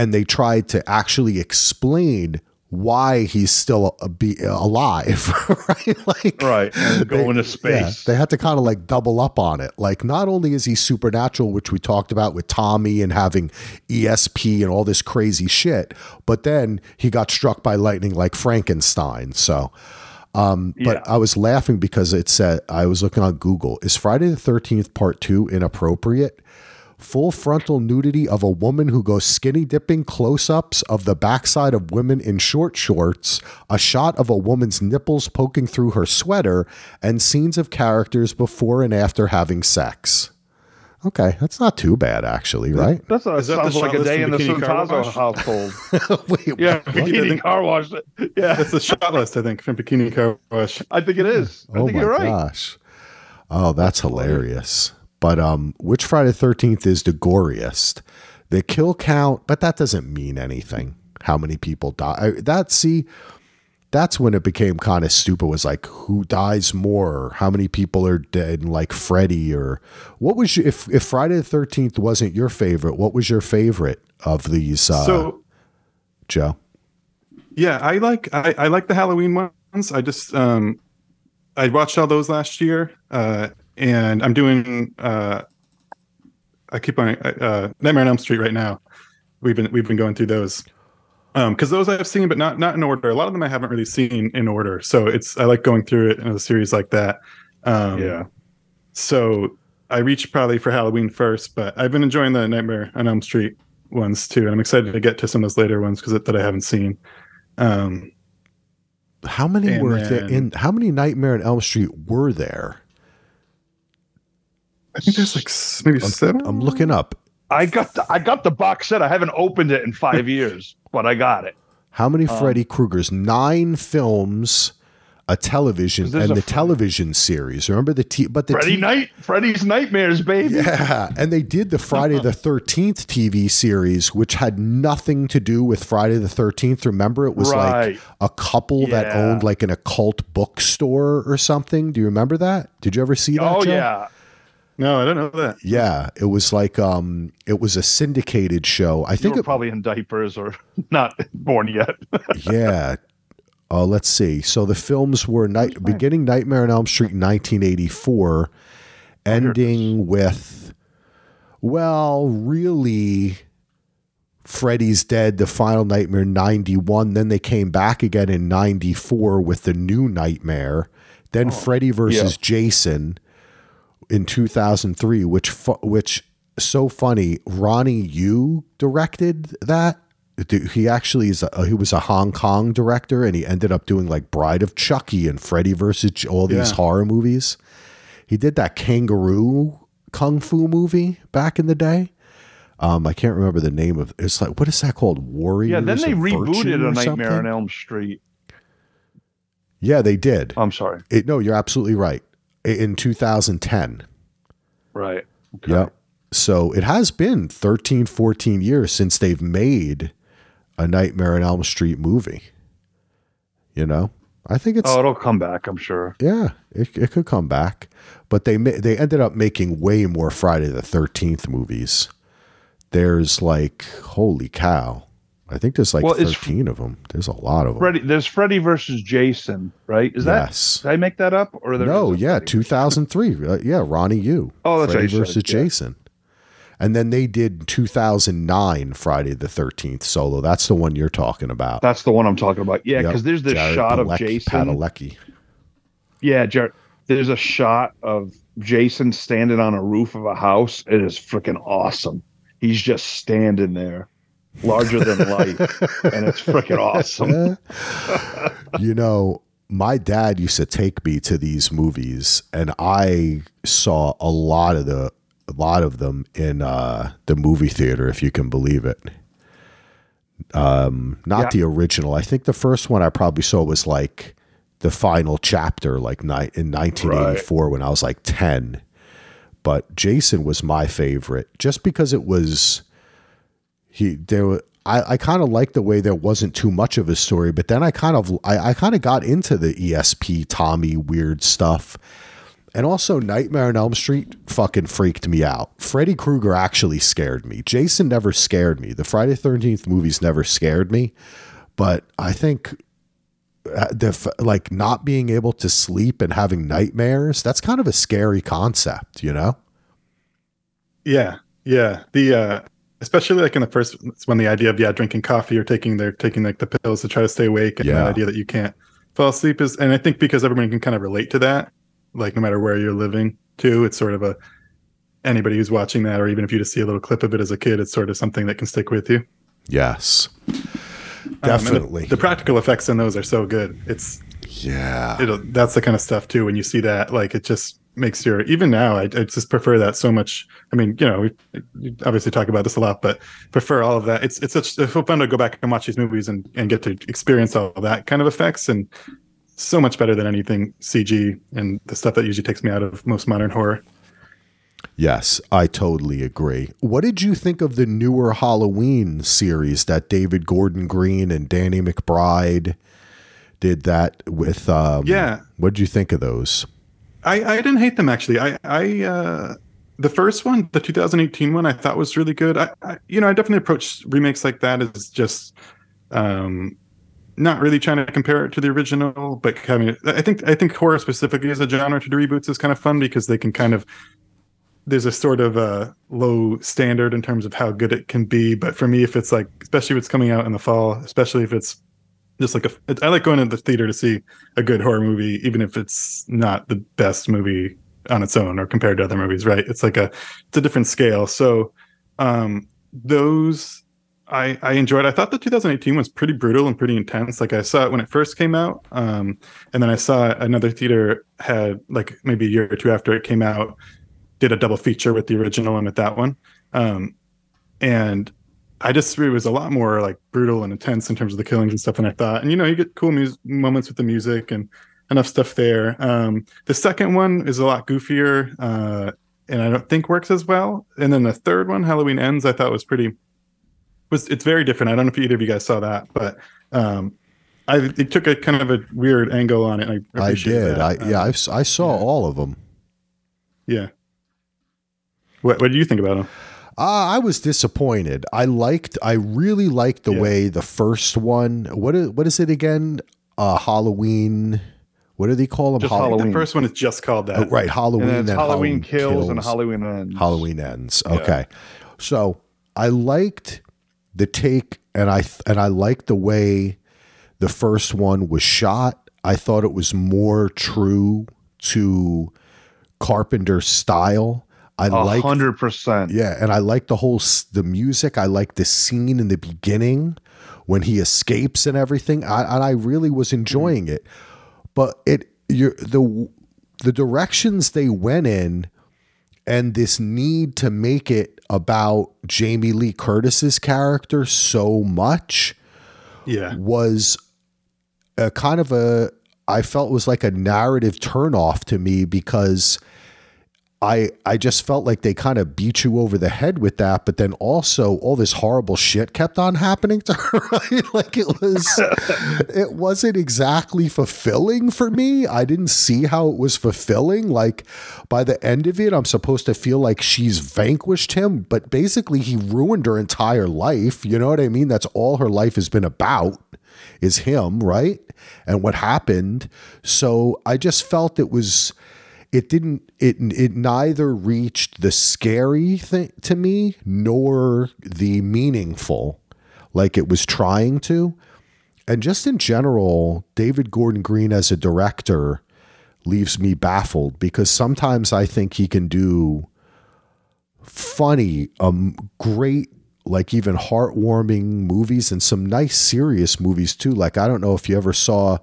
and they tried to actually explain why he's still a, be alive, right? Like, right, and go they, into space. Yeah, they had to kind of like double up on it. Like, not only is he supernatural, which we talked about with Tommy and having ESP and all this crazy shit, but then he got struck by lightning like Frankenstein. So, um, but yeah. I was laughing because it said I was looking on Google. Is Friday the Thirteenth Part Two inappropriate? Full frontal nudity of a woman who goes skinny dipping, close ups of the backside of women in short shorts, a shot of a woman's nipples poking through her sweater, and scenes of characters before and after having sex. Okay, that's not too bad, actually, right? That sounds like a day in the Suntazo household. Wait, yeah, bikini car wash. Yeah, that's the shot list, I think, from Bikini Car Wash. I think it is. I oh think my you're right. gosh! Oh, that's hilarious. But um, which Friday Thirteenth is the goriest? The kill count, but that doesn't mean anything. How many people die? That see, that's when it became kind of stupid was like who dies more how many people are dead like freddy or what was your, if if friday the 13th wasn't your favorite what was your favorite of these uh so joe yeah i like i, I like the halloween ones i just um i watched all those last year uh and i'm doing uh i keep on uh nightmare on elm street right now. We've been we've been going through those. Um because those i've seen but not not in order. A lot of them i haven't really seen in order. So it's i like going through it in a series like that. Um yeah. so i reached probably for halloween first but i've been enjoying the nightmare on elm street ones too and i'm excited to get to some of those later ones because that i haven't seen. Um how many were then, there in how many nightmare on elm street were there i think there's like maybe I'm, seven i'm looking up I got the, I got the box set. I haven't opened it in five years, but I got it. How many um, Freddy Kruegers? Nine films, a television, and a the television series. Remember the t- but the Freddy t- Night, Freddy's Nightmares, baby. Yeah, and they did the Friday the Thirteenth TV series, which had nothing to do with Friday the Thirteenth. Remember, it was right. like a couple yeah. that owned like an occult bookstore or something. Do you remember that? Did you ever see that? Oh Joe? yeah. No, I don't know that. Yeah, it was like um, it was a syndicated show. I you think it, probably in diapers or not born yet. yeah. Uh, let's see. So the films were night beginning Nightmare on Elm Street in 1984, ending with, well, really, Freddy's Dead, the final Nightmare 91. Then they came back again in 94 with the new Nightmare. Then oh, Freddy versus yeah. Jason in 2003, which which so funny. Ronnie Yu directed that. He actually is a, he was a Hong Kong director, and he ended up doing like Bride of Chucky and Freddy versus all these yeah. horror movies. He did that kangaroo kung fu movie back in the day. Um, I can't remember the name of it's like what is that called? Warrior. Yeah, then they rebooted A Nightmare on Elm Street. Yeah, they did. I'm sorry. It, no, you're absolutely right in 2010. Right. Okay. Yep. So it has been 13, 14 years since they've made a Nightmare on Elm Street movie. You know, I think it's. Oh, it'll come back. I'm sure. Yeah, it, it could come back, but they they ended up making way more Friday the Thirteenth movies. There's like, holy cow! I think there's like well, 13 of them. There's a lot of them. Freddy, there's Freddy versus Jason, right? Is yes. that, did I make that up? Or No, yeah, 2003. Uh, yeah, Ronnie Yu. Oh, that's Freddy right. versus said, Jason. And then they did 2009 Friday the 13th solo. That's the one you're talking about. That's the one I'm talking about. Yeah, because yep. there's this Jared shot of Jason. Padalecki. Yeah, Jared. There's a shot of Jason standing on a roof of a house. It is freaking awesome. He's just standing there larger than life, and it's freaking awesome. you know, my dad used to take me to these movies, and I saw a lot of the a lot of them in uh, the movie theater, if you can believe it. Um, not yeah. the original. I think the first one I probably saw was like the final chapter, like ni- in 1984 right. when I was like 10. But Jason was my favorite just because it was he there I, I kind of like the way there wasn't too much of a story, but then I kind of I, I kind of got into the ESP Tommy weird stuff. And also Nightmare on Elm Street fucking freaked me out. Freddy Krueger actually scared me. Jason never scared me. The Friday 13th movies never scared me, but I think uh, the like not being able to sleep and having nightmares, that's kind of a scary concept, you know? Yeah. Yeah. The uh especially like in the first when the idea of yeah drinking coffee or taking their taking like the pills to try to stay awake and yeah. the idea that you can't fall asleep is and i think because everyone can kind of relate to that like no matter where you're living too it's sort of a anybody who's watching that or even if you just see a little clip of it as a kid it's sort of something that can stick with you. Yes. Definitely um, the, the, practical effects in those are so good. It's yeah. that's the kind of stuff too when you see that like it just makes your even now I, I, just prefer that so much i mean you know we, we, obviously talk about this a lot but prefer all of that it's it's such it's fun to go back and watch these movies and, and get to experience all that kind of effects and so much better than anything cg and the stuff that usually takes me out of most modern horror yes i totally agree what did you think of the newer halloween series that david gordon green and danny mcbride did that with. Um, yeah. What did you think of those? I, I didn't hate them actually. I I uh, the first one, the 2018 one, I thought was really good. I, I you know I definitely approach remakes like that as just um, not really trying to compare it to the original, but having I think I think horror specifically as a genre to do reboots is kind of fun because they can kind of there's a sort of a low standard in terms of how good it can be. But for me, if it's like, especially if it's coming out in the fall, especially if it's just like a, I like going to the theater to see a good horror movie, even if it's not the best movie on its own or compared to other movies, right? It's like a, it's a different scale. So, um, those I, I enjoyed. I thought the 2018 was pretty brutal and pretty intense. Like I saw it when it first came out, um, and then I saw another theater had like maybe a year or two after it came out, did a double feature with the original and with that one. Um, and I just it was a lot more like brutal and intense in terms of the killings and stuff than I thought. And you know, you get cool mu- moments with the music and enough stuff there. Um, the second one is a lot goofier, uh, and I don't think works as well. And then the third one, Halloween Ends, I thought was pretty was it's very different. I don't know if either of you guys saw that, but um, I it took a kind of a weird angle on it. I, I did. That. I yeah, um, I, I saw yeah. all of them. Yeah. What What did you think about them? Uh, I was disappointed. I liked, I really liked the yeah. way the first one. What is what is it again? Uh, Halloween. What do they call them? Just Halloween. The first one is just called that. Oh, right, Halloween. And, and Halloween, Halloween kills, kills, and Halloween ends. Halloween ends. Okay, yeah. so I liked the take, and I and I liked the way the first one was shot. I thought it was more true to Carpenter's style I like hundred percent. Yeah, and I like the whole the music. I like the scene in the beginning when he escapes and everything. I, and I really was hmm. enjoying it. But it you the the directions they went in and this need to make it about Jamie Lee Curtis's character so much yeah was a kind of a I felt was like a narrative turnoff to me because I I just felt like they kind of beat you over the head with that, but then also all this horrible shit kept on happening to her. Right? Like it was, it wasn't exactly fulfilling for me. I didn't see how it was fulfilling. Like by the end of it, I'm supposed to feel like she's vanquished him, but basically he ruined her entire life. You know what I mean? That's all her life has been about is him, right? And what happened. So I just felt it was it didn't it it neither reached the scary thing to me nor the meaningful like it was trying to. And just in general david gordon green as a director leaves me baffled because sometimes i think he can do funny um great like even heartwarming movies and some nice serious movies too. Like i don't know if you ever saw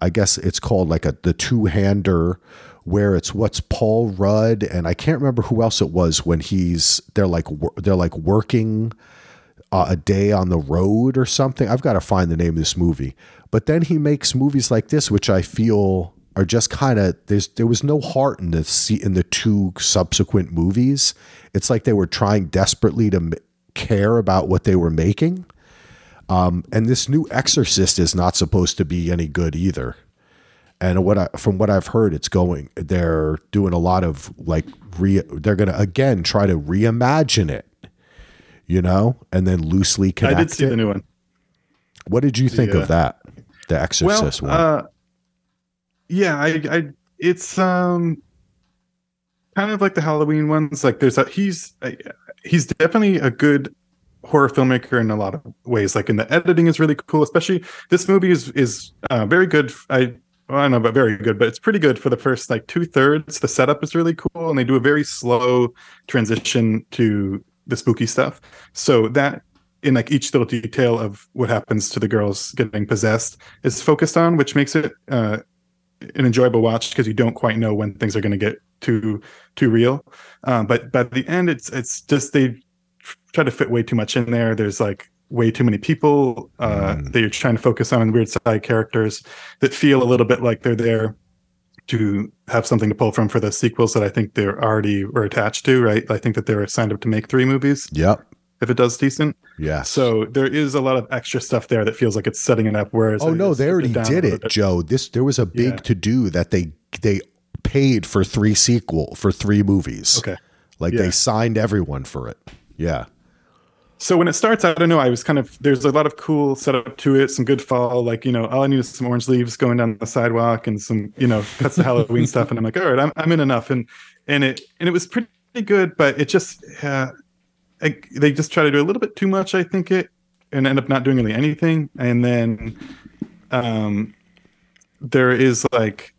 i guess it's called like a the two-hander where it's what's Paul Rudd and I can't remember who else it was when he's they're like they're like working uh, a day on the road or something. I've got to find the name of this movie. But then he makes movies like this, which I feel are just kind of there's there was no heart in the in the two subsequent movies. It's like they were trying desperately to m- care about what they were making. Um, and this new Exorcist is not supposed to be any good either and what I, from what I've heard, it's going. They're doing a lot of like re. They're going to again try to reimagine it, you know, and then loosely connect. I did see it. the new one. What did you think of that? The Exorcist well, one. Uh, yeah, I, I, it's um, kind of like the Halloween ones. Like there's a he's he's definitely a good horror filmmaker in a lot of ways. Like in the editing is really cool. Especially this movie is is uh, very good. I well, I don't know, but very good. But it's pretty good for the first like two thirds. The setup is really cool, and they do a very slow transition to the spooky stuff. So that in like each little detail of what happens to the girls getting possessed is focused on, which makes it uh, an enjoyable watch because you don't quite know when things are going to get too too real. Um, but by the end, it's it's just they try to fit way too much in there. There's like way too many people uh, mm. that you're trying to focus on weird side characters that feel a little bit like they're there to have something to pull from for the sequels that I think they're already were attached to, right? I think that they were signed up to make three movies. Yep. if it does decent. Yeah. So there is a lot of extra stuff there that feels like it's setting it up. Whereas oh no, they already it did it, Joe. This there was a big yeah. to do that they they paid for three sequel for three movies. Okay. Like yeah. they signed everyone for it. Yeah. So when it starts, I don't know. I was kind of there's a lot of cool setup to it, some good fall, like you know, all I need is some orange leaves going down the sidewalk and some you know cuts the Halloween stuff, and I'm like, all right, I'm I'm in enough, and and it and it was pretty good, but it just uh, I, they just try to do a little bit too much, I think it, and end up not doing really anything, and then um, there is like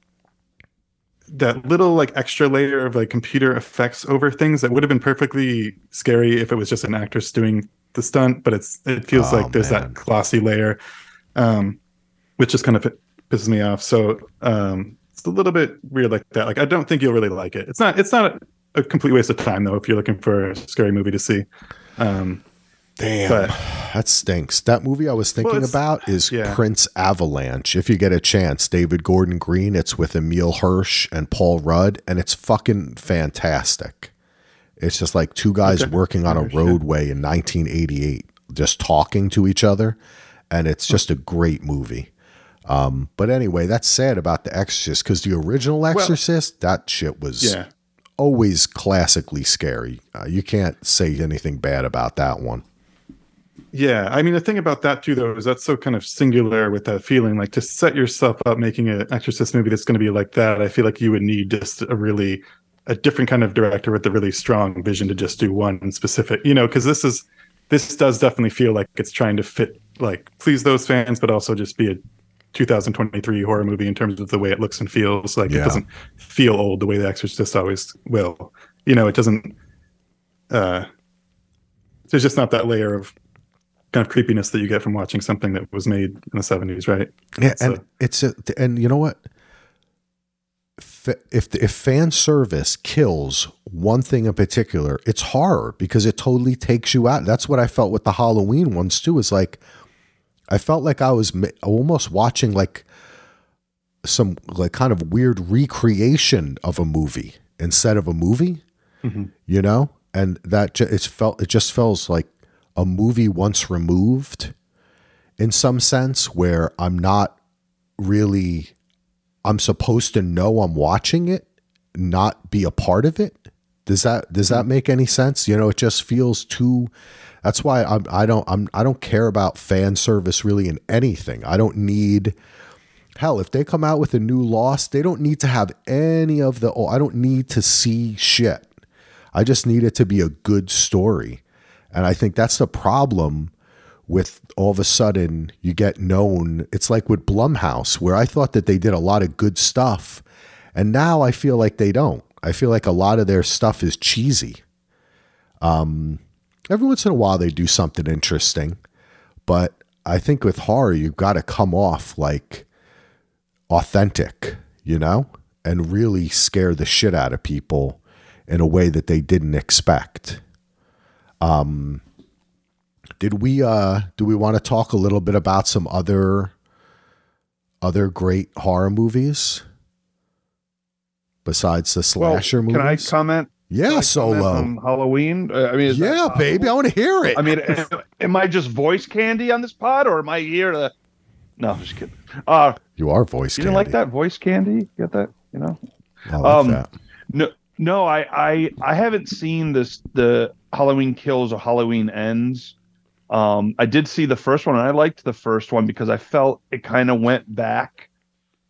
that little like extra layer of like computer effects over things that would have been perfectly scary if it was just an actress doing the stunt, but it's it feels oh, like there's man. that glossy layer, um, which just kind of pisses me off. So um, it's a little bit weird like that. Like I don't think you'll really like it. It's not it's not a, a complete waste of time though if you're looking for a scary movie to see. Um, Damn, but, that stinks. That movie I was thinking well, about is yeah. Prince Avalanche. If you get a chance, David Gordon Green. It's with Emile Hirsch and Paul Rudd, and it's fucking fantastic. It's just like two guys okay. working on a roadway in 1988, just talking to each other, and it's just a great movie. Um, but anyway, that's sad about The Exorcist because the original Exorcist, well, that shit was yeah. always classically scary. Uh, you can't say anything bad about that one. Yeah, I mean the thing about that too, though, is that's so kind of singular with that feeling. Like to set yourself up making an Exorcist movie that's going to be like that, I feel like you would need just a really a different kind of director with a really strong vision to just do one specific. You know, because this is this does definitely feel like it's trying to fit like please those fans, but also just be a 2023 horror movie in terms of the way it looks and feels. Like yeah. it doesn't feel old the way The Exorcist always will. You know, it doesn't. uh There's just not that layer of kind of creepiness that you get from watching something that was made in the 70s, right? Yeah, so. and it's a, and you know what? If if fan service kills one thing in particular, it's horror because it totally takes you out. That's what I felt with the Halloween ones too. Is like I felt like I was almost watching like some like kind of weird recreation of a movie instead of a movie. Mm-hmm. You know, and that it's felt it just feels like a movie once removed in some sense where I'm not really I'm supposed to know I'm watching it, not be a part of it. Does that does that make any sense? You know, it just feels too that's why I'm I don't I'm I don't care about fan service really in anything. I don't need hell if they come out with a new Lost, they don't need to have any of the oh, I don't need to see shit. I just need it to be a good story. And I think that's the problem with all of a sudden you get known. It's like with Blumhouse, where I thought that they did a lot of good stuff. And now I feel like they don't. I feel like a lot of their stuff is cheesy. Um, every once in a while they do something interesting, but I think with horror, you've got to come off like authentic, you know, and really scare the shit out of people in a way that they didn't expect. Um, did we uh do we want to talk a little bit about some other other great horror movies besides the slasher well, can movies? Can I comment? Yeah, solo Halloween. Uh, I mean, yeah, baby, I want to hear it. I mean, am, I just voice candy on this pod, or am I here to? No, I'm just kidding. Uh, you are voice. You candy. didn't like that voice candy? You get that? You know. I like um, that. No, no, I, I, I haven't seen this the Halloween Kills or Halloween Ends. Um, I did see the first one, and I liked the first one because I felt it kind of went back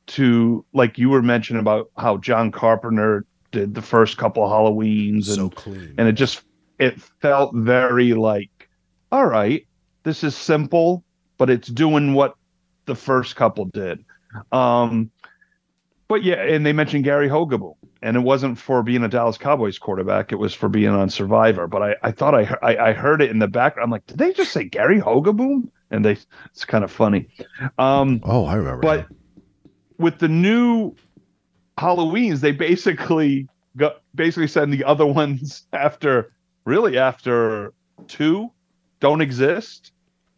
to like you were mentioning about how John Carpenter did the first couple of Halloweens, and so clean, and it just it felt very like, all right, this is simple, but it's doing what the first couple did. Um, but yeah, and they mentioned Gary Hogeboom, and it wasn't for being a Dallas Cowboys quarterback; it was for being on Survivor. But I, I thought I, I, I heard it in the background. I'm like, did they just say Gary Hogeboom? And they, it's kind of funny. Um, oh, I remember. But with the new Halloweens, they basically got basically said the other ones after really after two don't exist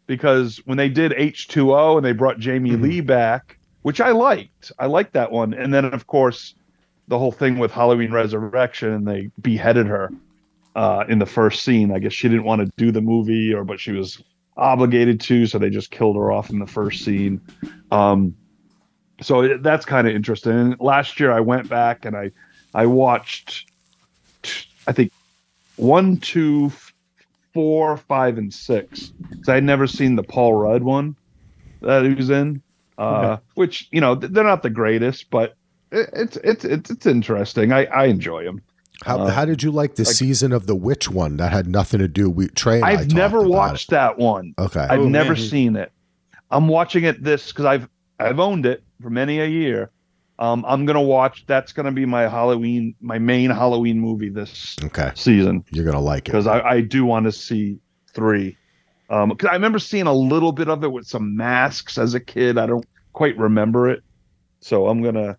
because when they did H2O and they brought Jamie mm-hmm. Lee back which I liked. I liked that one. And then of course the whole thing with Halloween Resurrection and they beheaded her. uh, in the first scene. I guess she didn't want to do the movie, or but she was obligated to, so they just killed her off in the first scene. Um, so that's kind of interesting. And last year I went back and I I watched I think one, two, four, five, and six. Because I had never seen the Paul Rudd one that he was in. Uh, which you know they're not the greatest, but it's it's it's it's interesting. I I enjoy them. How, uh, how did you like the like, season of the witch one that had nothing to do with Trey? I've never watched it. that one. Okay, I've oh, never man. seen it. I'm watching it this because I've I've owned it for many a year. Um, I'm gonna watch. That's gonna be my Halloween, my main Halloween movie this okay. season. You're gonna like it because I, I do want to see three. Um, because I remember seeing a little bit of it with some masks as a kid. I don't quite remember it, so I'm gonna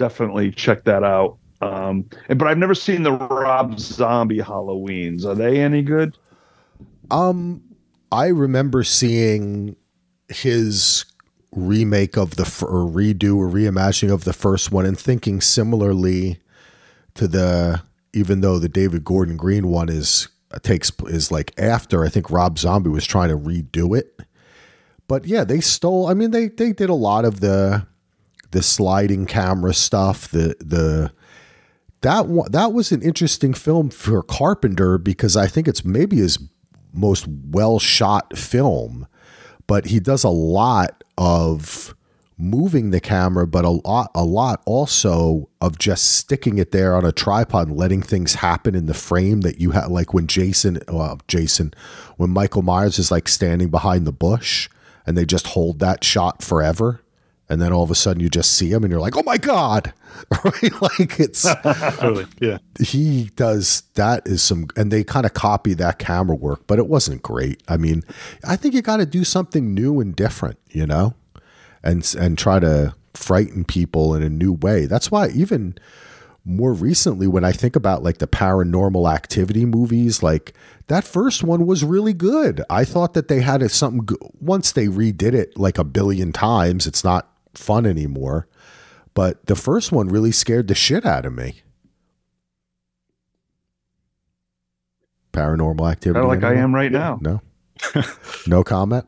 definitely check that out. Um, and, but I've never seen the Rob Zombie Halloweens. Are they any good? Um, I remember seeing his remake of the or redo or reimagining of the first one and thinking similarly to the even though the David Gordon Green one is takes is like after I think Rob Zombie was trying to redo it. But yeah, they stole I mean they they did a lot of the the sliding camera stuff, the the that one that was an interesting film for Carpenter because I think it's maybe his most well shot film, but he does a lot of moving the camera, but a lot, a lot also of just sticking it there on a tripod and letting things happen in the frame that you have. Like when Jason, well, Jason, when Michael Myers is like standing behind the bush and they just hold that shot forever. And then all of a sudden you just see him and you're like, oh my God. right? Like it's totally, yeah. He does that is some, and they kind of copy that camera work, but it wasn't great. I mean, I think you got to do something new and different, you know, and and try to frighten people in a new way. That's why even more recently, when I think about like the paranormal activity movies, like that first one was really good. I thought that they had something good. once they redid it like a billion times. It's not fun anymore but the first one really scared the shit out of me. Paranormal activity. Kind of like I am right now. No. no comment.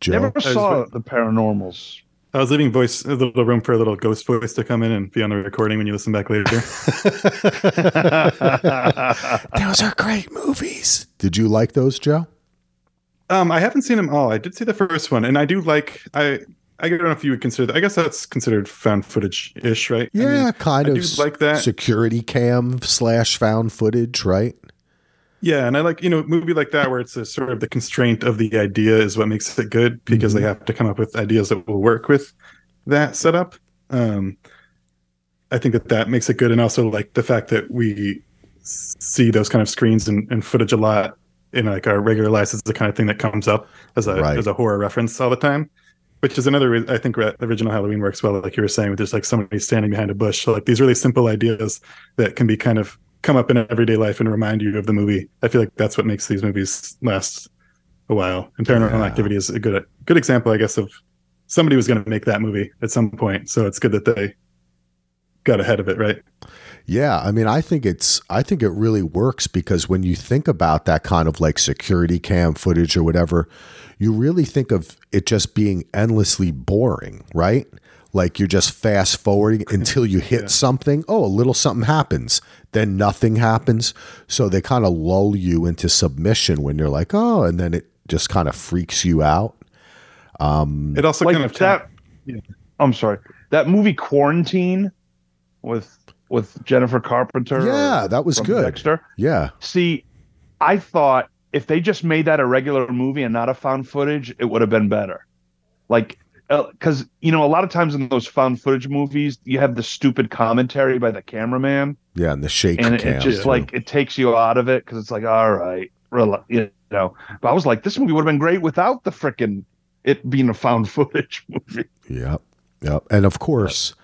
Joe? Never saw the paranormals. I was leaving voice a little room for a little ghost voice to come in and be on the recording when you listen back later. those are great movies. Did you like those, Joe? Um, I haven't seen them all. I did see the first one, and I do like. I I don't know if you would consider. That. I guess that's considered found footage ish, right? Yeah, I mean, kind I of like that security cam slash found footage, right? Yeah, and I like you know a movie like that where it's a sort of the constraint of the idea is what makes it good because mm-hmm. they have to come up with ideas that will work with that setup. Um, I think that that makes it good, and also like the fact that we see those kind of screens and, and footage a lot in like our regular lives is the kind of thing that comes up as a right. as a horror reference all the time which is another i think original halloween works well like you were saying with just like somebody standing behind a bush. So like these really simple ideas that can be kind of come up in everyday life and remind you of the movie. I feel like that's what makes these movies last a while. And paranormal yeah. activity is a good good example i guess of somebody was going to make that movie at some point. So it's good that they got ahead of it right? Yeah, I mean, I think it's I think it really works because when you think about that kind of like security cam footage or whatever, you really think of it just being endlessly boring, right? Like you're just fast forwarding until you hit yeah. something. Oh, a little something happens. Then nothing happens. So they kind of lull you into submission when you're like, oh, and then it just kind of freaks you out. Um, it also like kind of that. Yeah. I'm sorry. That movie Quarantine with with Jennifer Carpenter. Yeah, that was good. Dexter. Yeah. See, I thought if they just made that a regular movie and not a found footage, it would have been better. Like, because uh, you know, a lot of times in those found footage movies, you have the stupid commentary by the cameraman. Yeah, and the shake and it, it just like it takes you out of it because it's like, all right, real, you know. But I was like, this movie would have been great without the freaking it being a found footage movie. Yep, yep, and of course,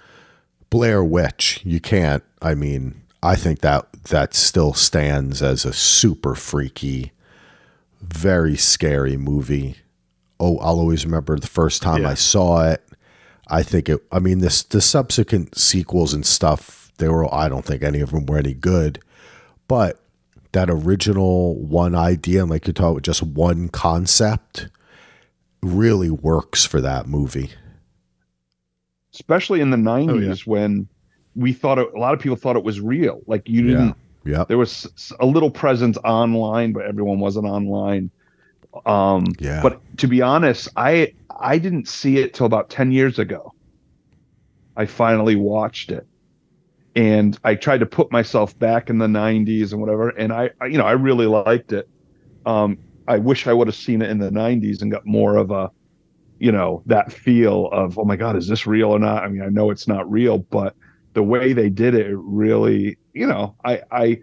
Blair Witch. You can't. I mean, I think that that still stands as a super freaky very scary movie. Oh, I'll always remember the first time yeah. I saw it. I think it. I mean, this the subsequent sequels and stuff. They were. I don't think any of them were any good, but that original one idea and like you're talking just one concept really works for that movie especially in the 90s oh, yeah. when we thought it, a lot of people thought it was real like you didn't yeah. Yeah. there was a little presence online but everyone wasn't online. Um yeah. but to be honest i i didn't see it till about 10 years ago. I finally watched it. And I tried to put myself back in the 90s and whatever and I, I you know I really liked it. Um I wish I would have seen it in the 90s and got more of a you know that feel of oh my god is this real or not? I mean I know it's not real but the way they did it, it really you know I I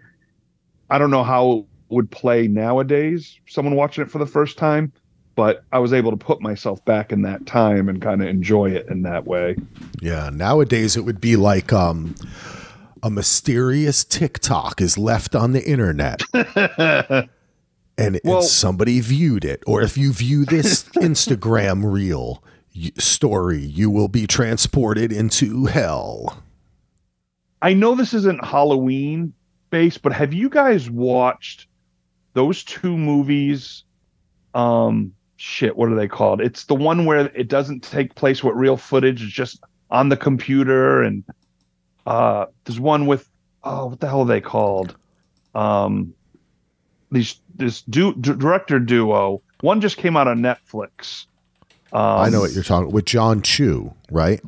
I don't know how it would play nowadays someone watching it for the first time but I was able to put myself back in that time and kind of enjoy it in that way. Yeah, nowadays it would be like um a mysterious TikTok is left on the internet. and well, somebody viewed it, or if you view this Instagram reel story, you will be transported into hell. I know this isn't Halloween based, but have you guys watched those two movies? Um, shit, what are they called? It's the one where it doesn't take place with real footage; it's just on the computer and uh, there's one with oh, what the hell are they called? Um, these this du- director duo. One just came out on Netflix. Um, I know what you're talking with John Cho, right?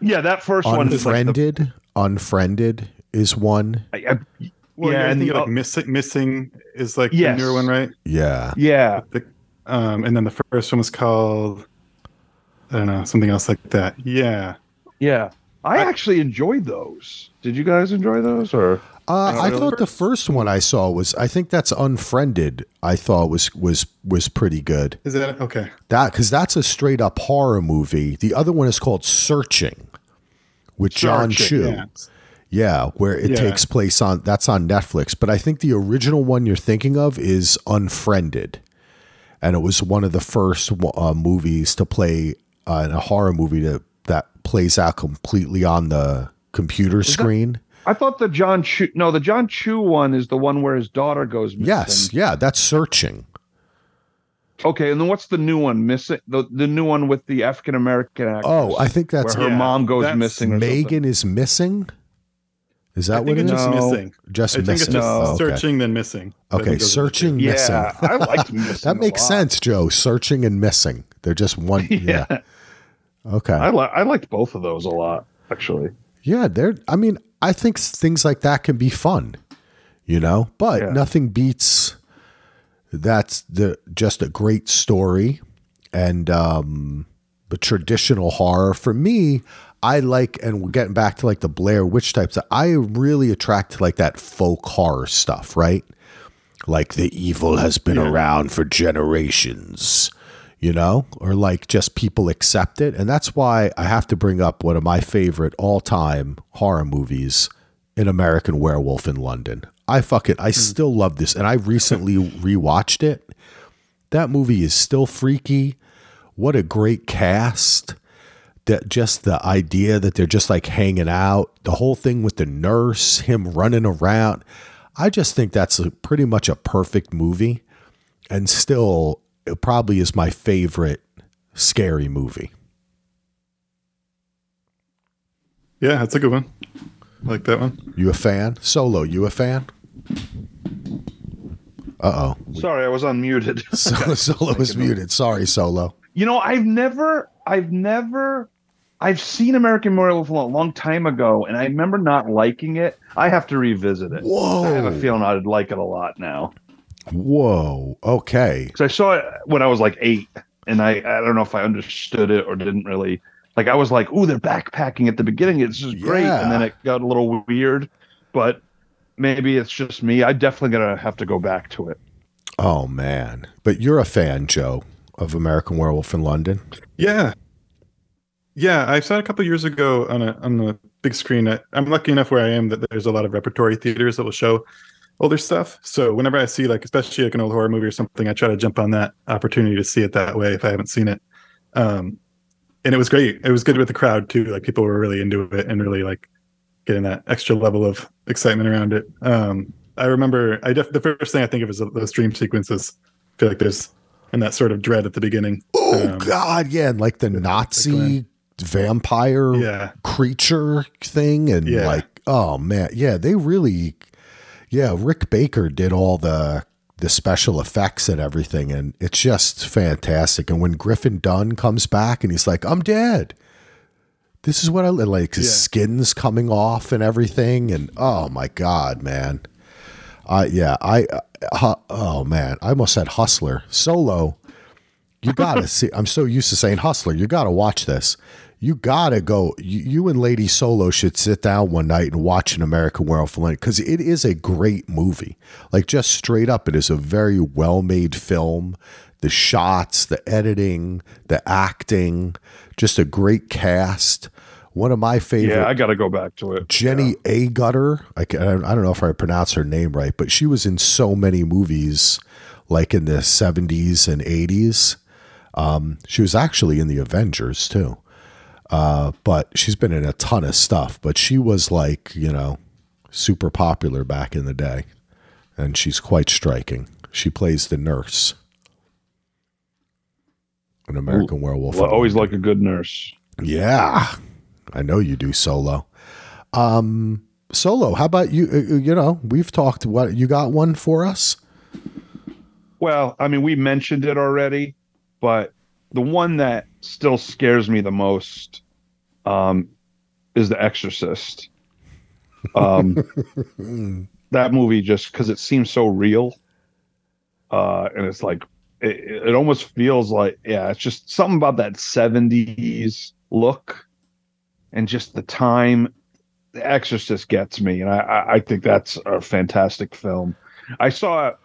Yeah, that first Unfriended, one. Unfriended, like Unfriended is one. I, I, well, yeah, I think like missing, missing is like yes. the newer one, right? Yeah, yeah. The, um, and then the first one was called I don't know something else like that. Yeah, yeah. I, I actually enjoyed those. Did you guys enjoy those or? Uh, I thought the first one I saw was I think that's Unfriended. I thought was was was pretty good. Is that okay? That because that's a straight up horror movie. The other one is called Searching, with John Cho. Yeah. yeah. where it yeah. takes place on that's on Netflix. But I think the original one you're thinking of is Unfriended, and it was one of the first uh, movies to play uh, in a horror movie to that plays out completely on the computer is screen. That, I thought the John Cho no, the John Chu one is the one where his daughter goes missing. Yes, yeah, that's searching. Okay, and then what's the new one missing? The the new one with the African American actress. Oh, I think that's where her yeah, m goes missing. Megan is missing. Is that what it is? Just no. missing. Just I missing. Think it's just oh, searching then missing. Okay, searching missing. Yeah, I liked missing. that makes sense, Joe. Searching and missing. They're just one. yeah. yeah. Okay. I like I liked both of those a lot, actually. Yeah, they're I mean, I think things like that can be fun, you know, but yeah. nothing beats that's the just a great story and um the traditional horror for me I like, and we're getting back to like the Blair Witch types. I really attract to like that folk horror stuff, right? Like the evil has been yeah. around for generations you know, or like just people accept it. And that's why I have to bring up one of my favorite all time horror movies, An American Werewolf in London. I fuck it. I mm. still love this. And I recently rewatched it. That movie is still freaky. What a great cast. That just the idea that they're just like hanging out, the whole thing with the nurse, him running around. I just think that's a, pretty much a perfect movie. And still, it probably is my favorite scary movie. Yeah, that's a good one. I like that one. You a fan? Solo, you a fan? Uh oh. Sorry, I was unmuted. Solo, Solo was muted. Sorry, Solo. You know, I've never, I've never, I've seen American Werewolf a long time ago, and I remember not liking it. I have to revisit it. Whoa! I have a feeling I'd like it a lot now. Whoa. Okay. Because I saw it when I was like eight, and I I don't know if I understood it or didn't really. Like I was like, "Ooh, they're backpacking at the beginning. It's just great," yeah. and then it got a little weird. But maybe it's just me. I definitely gonna have to go back to it. Oh man! But you're a fan, Joe, of American Werewolf in London. Yeah, yeah. I saw it a couple years ago on a on the big screen. I, I'm lucky enough where I am that there's a lot of repertory theaters that will show older stuff. So whenever I see like especially like an old horror movie or something, I try to jump on that opportunity to see it that way if I haven't seen it. Um, and it was great. It was good with the crowd too. Like people were really into it and really like getting that extra level of excitement around it. Um, I remember I def- the first thing I think of is those dream sequences. I feel like there's and that sort of dread at the beginning. Oh um, God, yeah, and like the Nazi vampire yeah. creature thing, and yeah. like oh man, yeah, they really, yeah, Rick Baker did all the the special effects and everything, and it's just fantastic. And when Griffin Dunne comes back and he's like, "I'm dead," this is what I like. His yeah. skin's coming off and everything, and oh my god, man. Uh, yeah, I. Uh, oh man, I almost said Hustler Solo. You gotta see. I'm so used to saying Hustler. You gotta watch this. You gotta go. You, you and Lady Solo should sit down one night and watch an American Werewolf in London because it is a great movie. Like just straight up, it is a very well made film. The shots, the editing, the acting, just a great cast. One of my favorite. Yeah, I got to go back to it. Jenny yeah. Gutter. I, I don't know if I pronounce her name right, but she was in so many movies, like in the 70s and 80s. Um, she was actually in the Avengers too. Uh, but she's been in a ton of stuff. But she was like, you know, super popular back in the day. And she's quite striking. She plays the nurse. An American Werewolf. Well, always like a good nurse. Yeah. I know you do solo. Um, solo, how about you? Uh, uh, you know, we've talked. What you got one for us? Well, I mean, we mentioned it already, but the one that still scares me the most um, is The Exorcist. Um, that movie just because it seems so real, uh, and it's like it, it almost feels like yeah, it's just something about that '70s look and just the time. The exorcist gets me and i i think that's a fantastic film. I saw it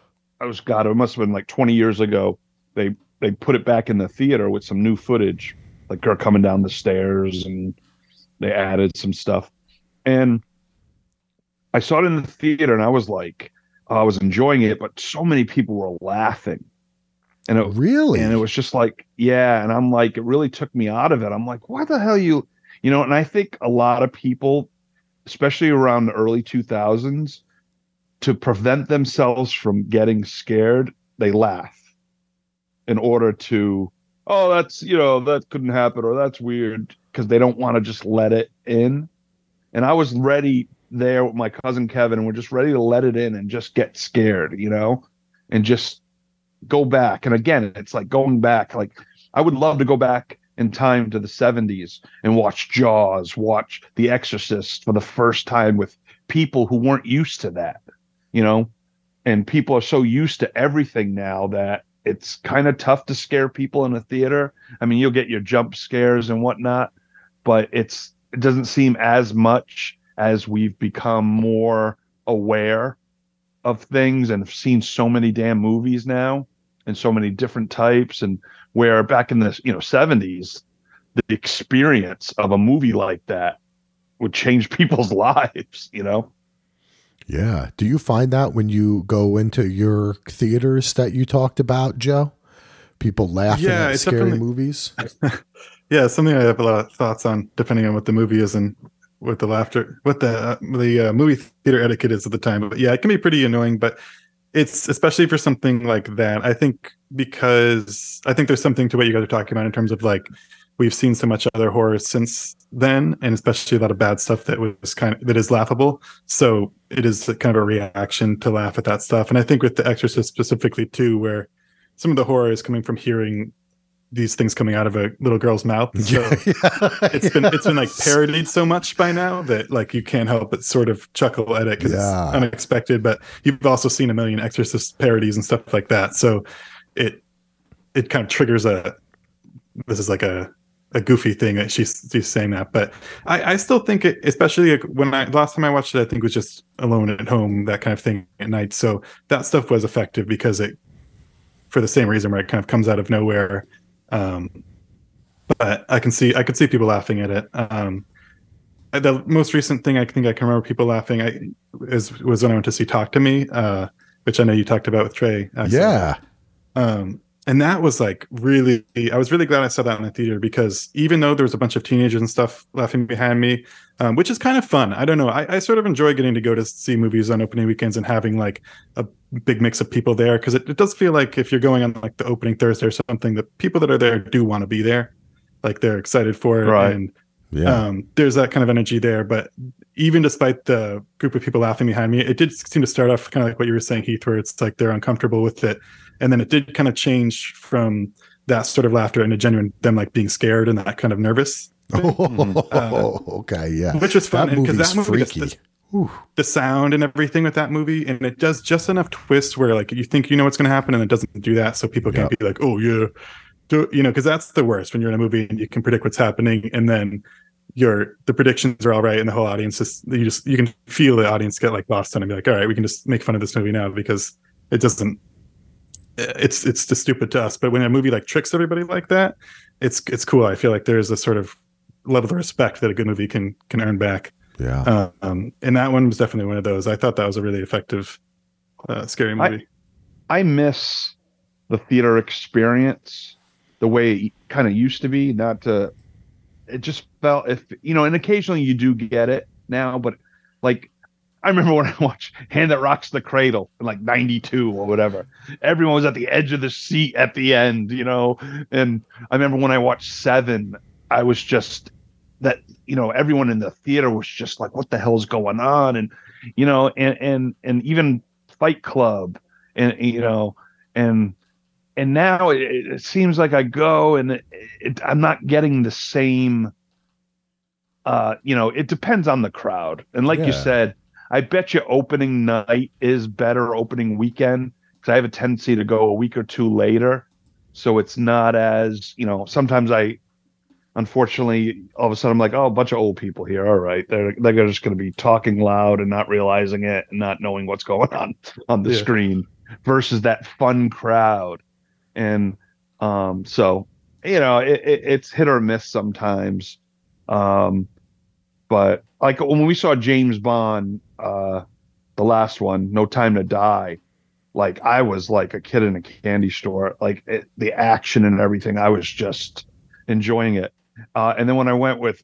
i was god it must have been like 20 years ago they they put it back in the theater with some new footage like her coming down the stairs and they added some stuff. And i saw it in the theater and i was like oh, i was enjoying it but so many people were laughing and it really and it was just like yeah and i'm like it really took me out of it i'm like why the hell you you know, and I think a lot of people, especially around the early 2000s, to prevent themselves from getting scared, they laugh in order to, oh, that's, you know, that couldn't happen or that's weird because they don't want to just let it in. And I was ready there with my cousin Kevin, and we're just ready to let it in and just get scared, you know, and just go back. And again, it's like going back. Like I would love to go back in time to the 70s and watch Jaws, watch The Exorcist for the first time with people who weren't used to that, you know? And people are so used to everything now that it's kind of tough to scare people in a theater. I mean, you'll get your jump scares and whatnot, but it's it doesn't seem as much as we've become more aware of things and have seen so many damn movies now and so many different types and where back in the you know 70s the experience of a movie like that would change people's lives you know? Yeah. Do you find that when you go into your theaters that you talked about joe? People laughing yeah, at scary movies? Yeah something i have a lot of thoughts on depending on what the movie is and what the laughter what the uh, the uh, movie theater etiquette is at the time. But yeah it can be pretty annoying but it's especially for something like that. I think because I think there's something to what you guys are talking about in terms of like we've seen so much other horror since then, and especially a lot of bad stuff that was kind of that is laughable. So it is kind of a reaction to laugh at that stuff. And I think with The Exorcist specifically too, where some of the horror is coming from hearing these things coming out of a little girl's mouth. So yeah, it's been it's been like parodied so much by now that like you can't help but sort of chuckle at it because yeah. it's unexpected. But you've also seen a million Exorcist parodies and stuff like that, so it it kind of triggers a this is like a a goofy thing that she's she's saying that. But I, I still think it, especially like when I last time I watched it, I think was just alone at home, that kind of thing at night. So that stuff was effective because it for the same reason where it kind of comes out of nowhere um, but I can see I could see people laughing at it. Um, the most recent thing I think I can remember people laughing I, is was when I went to see Talk to Me, uh, which I know you talked about with Trey. Yeah. Um, and that was like really i was really glad i saw that in the theater because even though there was a bunch of teenagers and stuff laughing behind me um, which is kind of fun. I don't know. I, I, sort of enjoy getting to go to see movies on opening weekends and having like a big mix of people there because it, it does feel like if you're going on like the opening thursday or something the people that are there do want to be there. Like they're excited for it right. and yeah. Um, there's that kind of energy there. But even despite the group of people laughing behind me it did seem to start off kind of like what you were saying heath where it's like they're uncomfortable with it and then it did kind of change from that sort of laughter into genuine them like being scared and that kind of nervous. Oh, uh, okay, yeah, which was fun because that, movie freaky. the, the sound and everything with that movie, and it does just enough twists where like you think you know what's going to happen, and it doesn't do that, so people can't yep. be like, oh yeah, do, you know, because that's the worst when you're in a movie and you can predict what's happening, and then your the predictions are all right, and the whole audience is you just you can feel the audience get like lost on and be like, all right, we can just make fun of this movie now because it doesn't it's it's just stupid to us. But when a movie like tricks everybody like that, it's it's cool. I feel like there's a sort of level of respect that a good movie can can earn back. Yeah. Um, and that one was definitely one of those. I thought that was a really effective, uh, scary movie. I, I miss the theater experience the way it kind of used to be. Not to, it just felt if you know, and occasionally you do get it now, but like I remember when I watched Hand That Rocks the Cradle in like 92 or whatever. Everyone was at the edge of the seat at the end, you know. And I remember when I watched Seven, I was just that, you know, everyone in the theater was just like, what the hell's going on? And, you know, and and and even Fight Club and you know, and and now it, it seems like I go and it, it, I'm not getting the same uh, you know, it depends on the crowd. And like yeah. you said, I bet you opening night is better opening weekend because I have a tendency to go a week or two later. So it's not as, you know, sometimes I, unfortunately, all of a sudden I'm like, oh, a bunch of old people here. All right. They're, they're just going to be talking loud and not realizing it and not knowing what's going on on the yeah. screen versus that fun crowd. And um, so, you know, it, it, it's hit or miss sometimes. Um, but like when we saw James Bond, uh, the last one, No Time to Die, like I was like a kid in a candy store. Like it, the action and everything, I was just enjoying it. Uh, and then when I went with,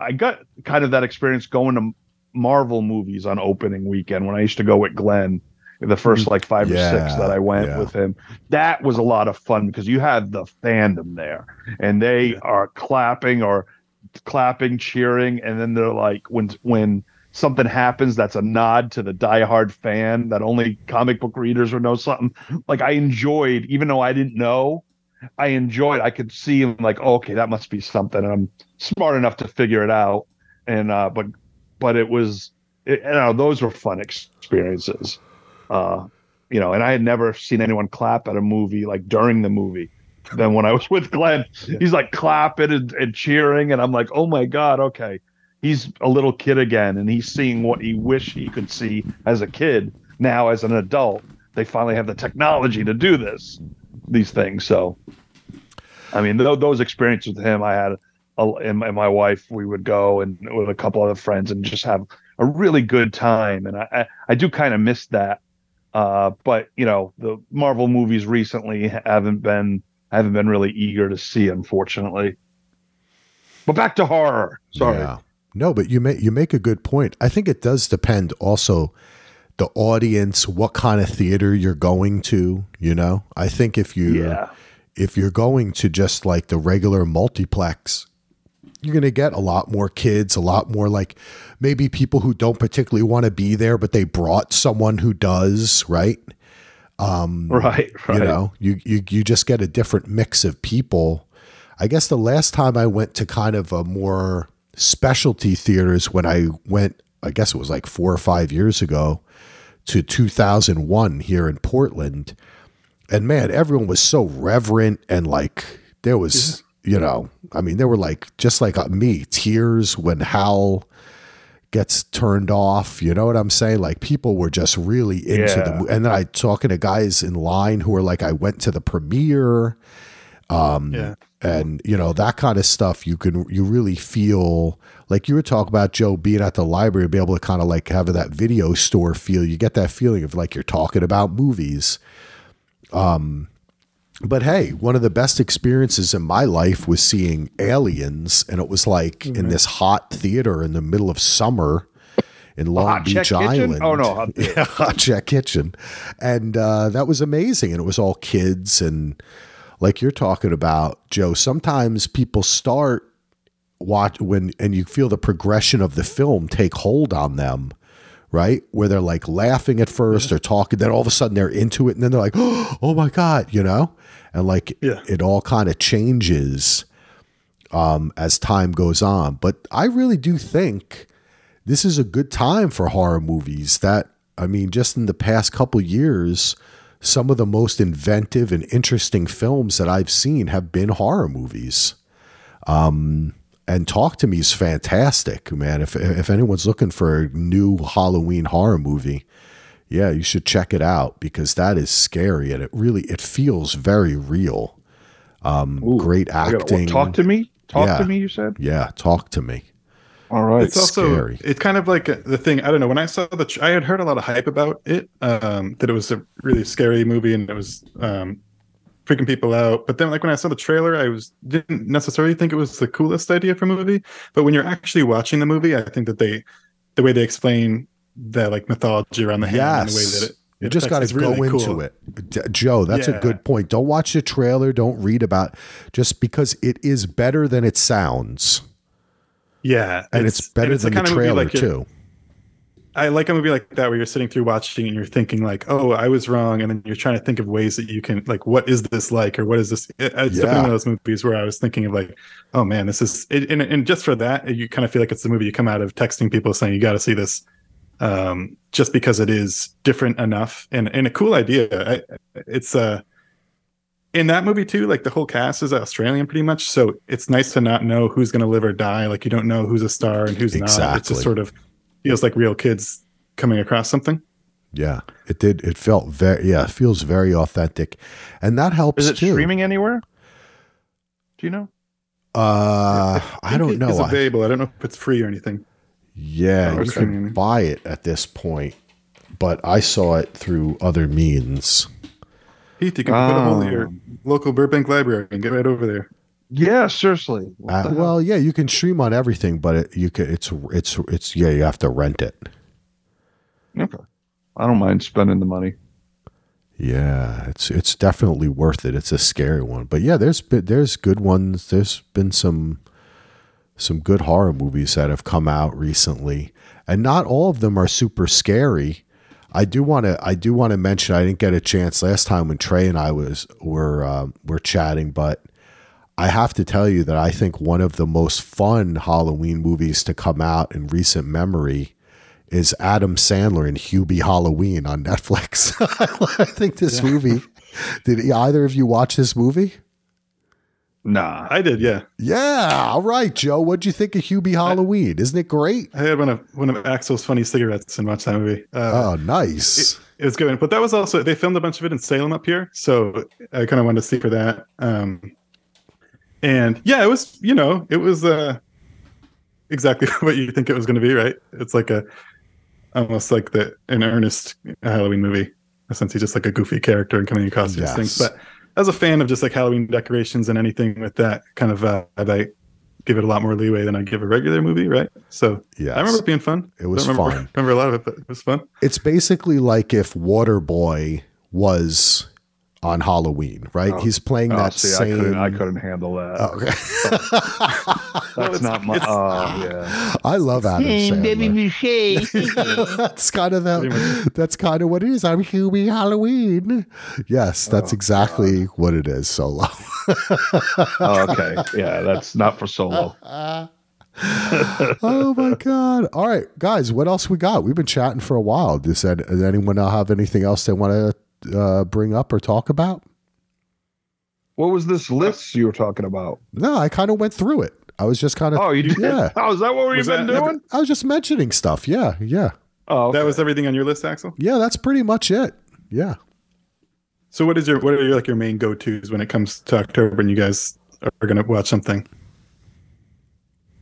I got kind of that experience going to Marvel movies on opening weekend when I used to go with Glenn the first like five yeah, or six that I went yeah. with him. That was a lot of fun because you had the fandom there and they are clapping or clapping, cheering, and then they're like when when something happens that's a nod to the diehard fan that only comic book readers would know something. Like I enjoyed, even though I didn't know, I enjoyed. I could see him like, oh, okay, that must be something. I'm smart enough to figure it out. And uh, but but it was, it, you know, those were fun experiences. Uh, you know, and I had never seen anyone clap at a movie like during the movie than when I was with Glenn. He's like clapping and, and cheering, and I'm like, oh my god, okay. He's a little kid again, and he's seeing what he wished he could see as a kid. Now, as an adult, they finally have the technology to do this, these things. So, I mean, th- those experiences with him, I had, a, and, and my wife, we would go and with a couple other friends and just have a really good time. And I, I, I do kind of miss that. Uh, but you know, the Marvel movies recently haven't been I haven't been really eager to see, unfortunately. But back to horror. Sorry. Yeah. No, but you make you make a good point. I think it does depend also the audience, what kind of theater you're going to, you know? I think if you yeah. if you're going to just like the regular multiplex, you're going to get a lot more kids, a lot more like maybe people who don't particularly want to be there but they brought someone who does, right? Um, right, right. You know, you, you you just get a different mix of people. I guess the last time I went to kind of a more specialty theaters when I went, I guess it was like four or five years ago to 2001 here in Portland. And man, everyone was so reverent and like there was, you know, I mean, there were like just like me, tears when Hal gets turned off. You know what I'm saying? Like people were just really into yeah. the and then I talking to guys in line who were like, I went to the premiere. Um, yeah. And you know, that kind of stuff you can you really feel like you were talking about Joe being at the library, be able to kind of like have that video store feel. You get that feeling of like you're talking about movies. Um but hey, one of the best experiences in my life was seeing Aliens, and it was like mm-hmm. in this hot theater in the middle of summer in Long hot Beach Island. Kitchen? Oh no, hot, yeah, hot check kitchen, and uh, that was amazing. And it was all kids, and like you're talking about, Joe. Sometimes people start watch when, and you feel the progression of the film take hold on them right? Where they're like laughing at first or talking, then all of a sudden they're into it, and then they're like, "Oh my god," you know, and like yeah. it all kind of changes um, as time goes on. But I really do think this is a good time for horror movies. That I mean, just in the past couple years, some of the most inventive and interesting films that I've seen have been horror movies. Um, and Talk to Me is fantastic, man. If if anyone's looking for a new Halloween horror movie, yeah, you should check it out because that is scary and it really it feels very real. Um, Ooh, great acting. Gotta, talk to me. Talk yeah, to me. You said. Yeah, talk to me. All right. It's, it's also scary. it's kind of like the thing. I don't know. When I saw the, I had heard a lot of hype about it. Um, that it was a really scary movie and it was um, freaking people out. But then, like when I saw the trailer, I was didn't necessarily think it was the coolest idea for a movie. But when you're actually watching the movie, I think that they, the way they explain the like mythology around the hand yes. and the way that it. You just got to go really into cool. it, Joe. That's yeah. a good point. Don't watch the trailer. Don't read about just because it is better than it sounds. Yeah, and it's, it's better it's than the, the trailer like too. I like a movie like that where you're sitting through watching and you're thinking like, "Oh, I was wrong," and then you're trying to think of ways that you can like, "What is this like?" or "What is this?" It's yeah. definitely one of those movies where I was thinking of like, "Oh man, this is," it, and, and just for that, you kind of feel like it's the movie you come out of texting people saying you got to see this, um, just because it is different enough and and a cool idea. I, it's uh in that movie too, like the whole cast is Australian pretty much, so it's nice to not know who's going to live or die. Like you don't know who's a star and who's exactly. not. It's just sort of feels like real kids coming across something. Yeah, it did. It felt very yeah, it feels very authentic, and that helps. Is it too. streaming anywhere? Do you know? Uh, I, I don't know. It's available. I, I, don't know if it's free or anything. Yeah, oh, you can buy it at this point, but I saw it through other means. Heath, you can put them hold of your oh. local Burbank library and get right over there. Yeah, seriously. Uh, well, yeah, you can stream on everything, but it, you can. It's it's it's yeah, you have to rent it. Okay, I don't mind spending the money. Yeah, it's it's definitely worth it. It's a scary one, but yeah, there's been, there's good ones. There's been some some good horror movies that have come out recently, and not all of them are super scary. I do want to I do want to mention I didn't get a chance last time when Trey and I was were um, were chatting, but I have to tell you that I think one of the most fun Halloween movies to come out in recent memory is Adam Sandler in Hubie Halloween on Netflix. I think this yeah. movie. Did either of you watch this movie? Nah, I did. Yeah. Yeah. All right, Joe. What'd you think of Hubie Halloween? Isn't it great? I had one of one of Axel's funny cigarettes and watched that movie. Uh, oh, nice. It, it, was good, but that was also they filmed a bunch of it in Salem up here, so I kind of wanted to see for that. Um, and yeah, it was you know it was uh, exactly what you think it was going to be, right? It's like a almost like the an earnest Halloween movie. Since he's just like a goofy character and coming across yes. these things, but as a fan of just like Halloween decorations and anything with that kind of vibe, I give it a lot more leeway than I give a regular movie, right? So yeah, I remember it being fun. It was remember, fun. Remember a lot of it, but it was fun. It's basically like if Waterboy was on Halloween, right? Oh, He's playing oh, that see, same. I couldn't, I couldn't handle that. Oh, okay. That's not my. Oh yeah. I love Adam Sandler. that's kind of that. That's kind of what it is. I'm Hubie Halloween. Yes, that's oh, exactly God. what it is. Solo. oh, okay. Yeah, that's not for solo. oh my god! All right, guys, what else we got? We've been chatting for a while. Does, does anyone have anything else they want to uh, bring up or talk about? What was this list you were talking about? No, I kind of went through it. I was just kind of. Oh, you did? Yeah. Oh, is that what we've been doing? I was just mentioning stuff. Yeah, yeah. Oh, okay. that was everything on your list, Axel. Yeah, that's pretty much it. Yeah. So, what is your what are your like your main go tos when it comes to October and you guys are going to watch something?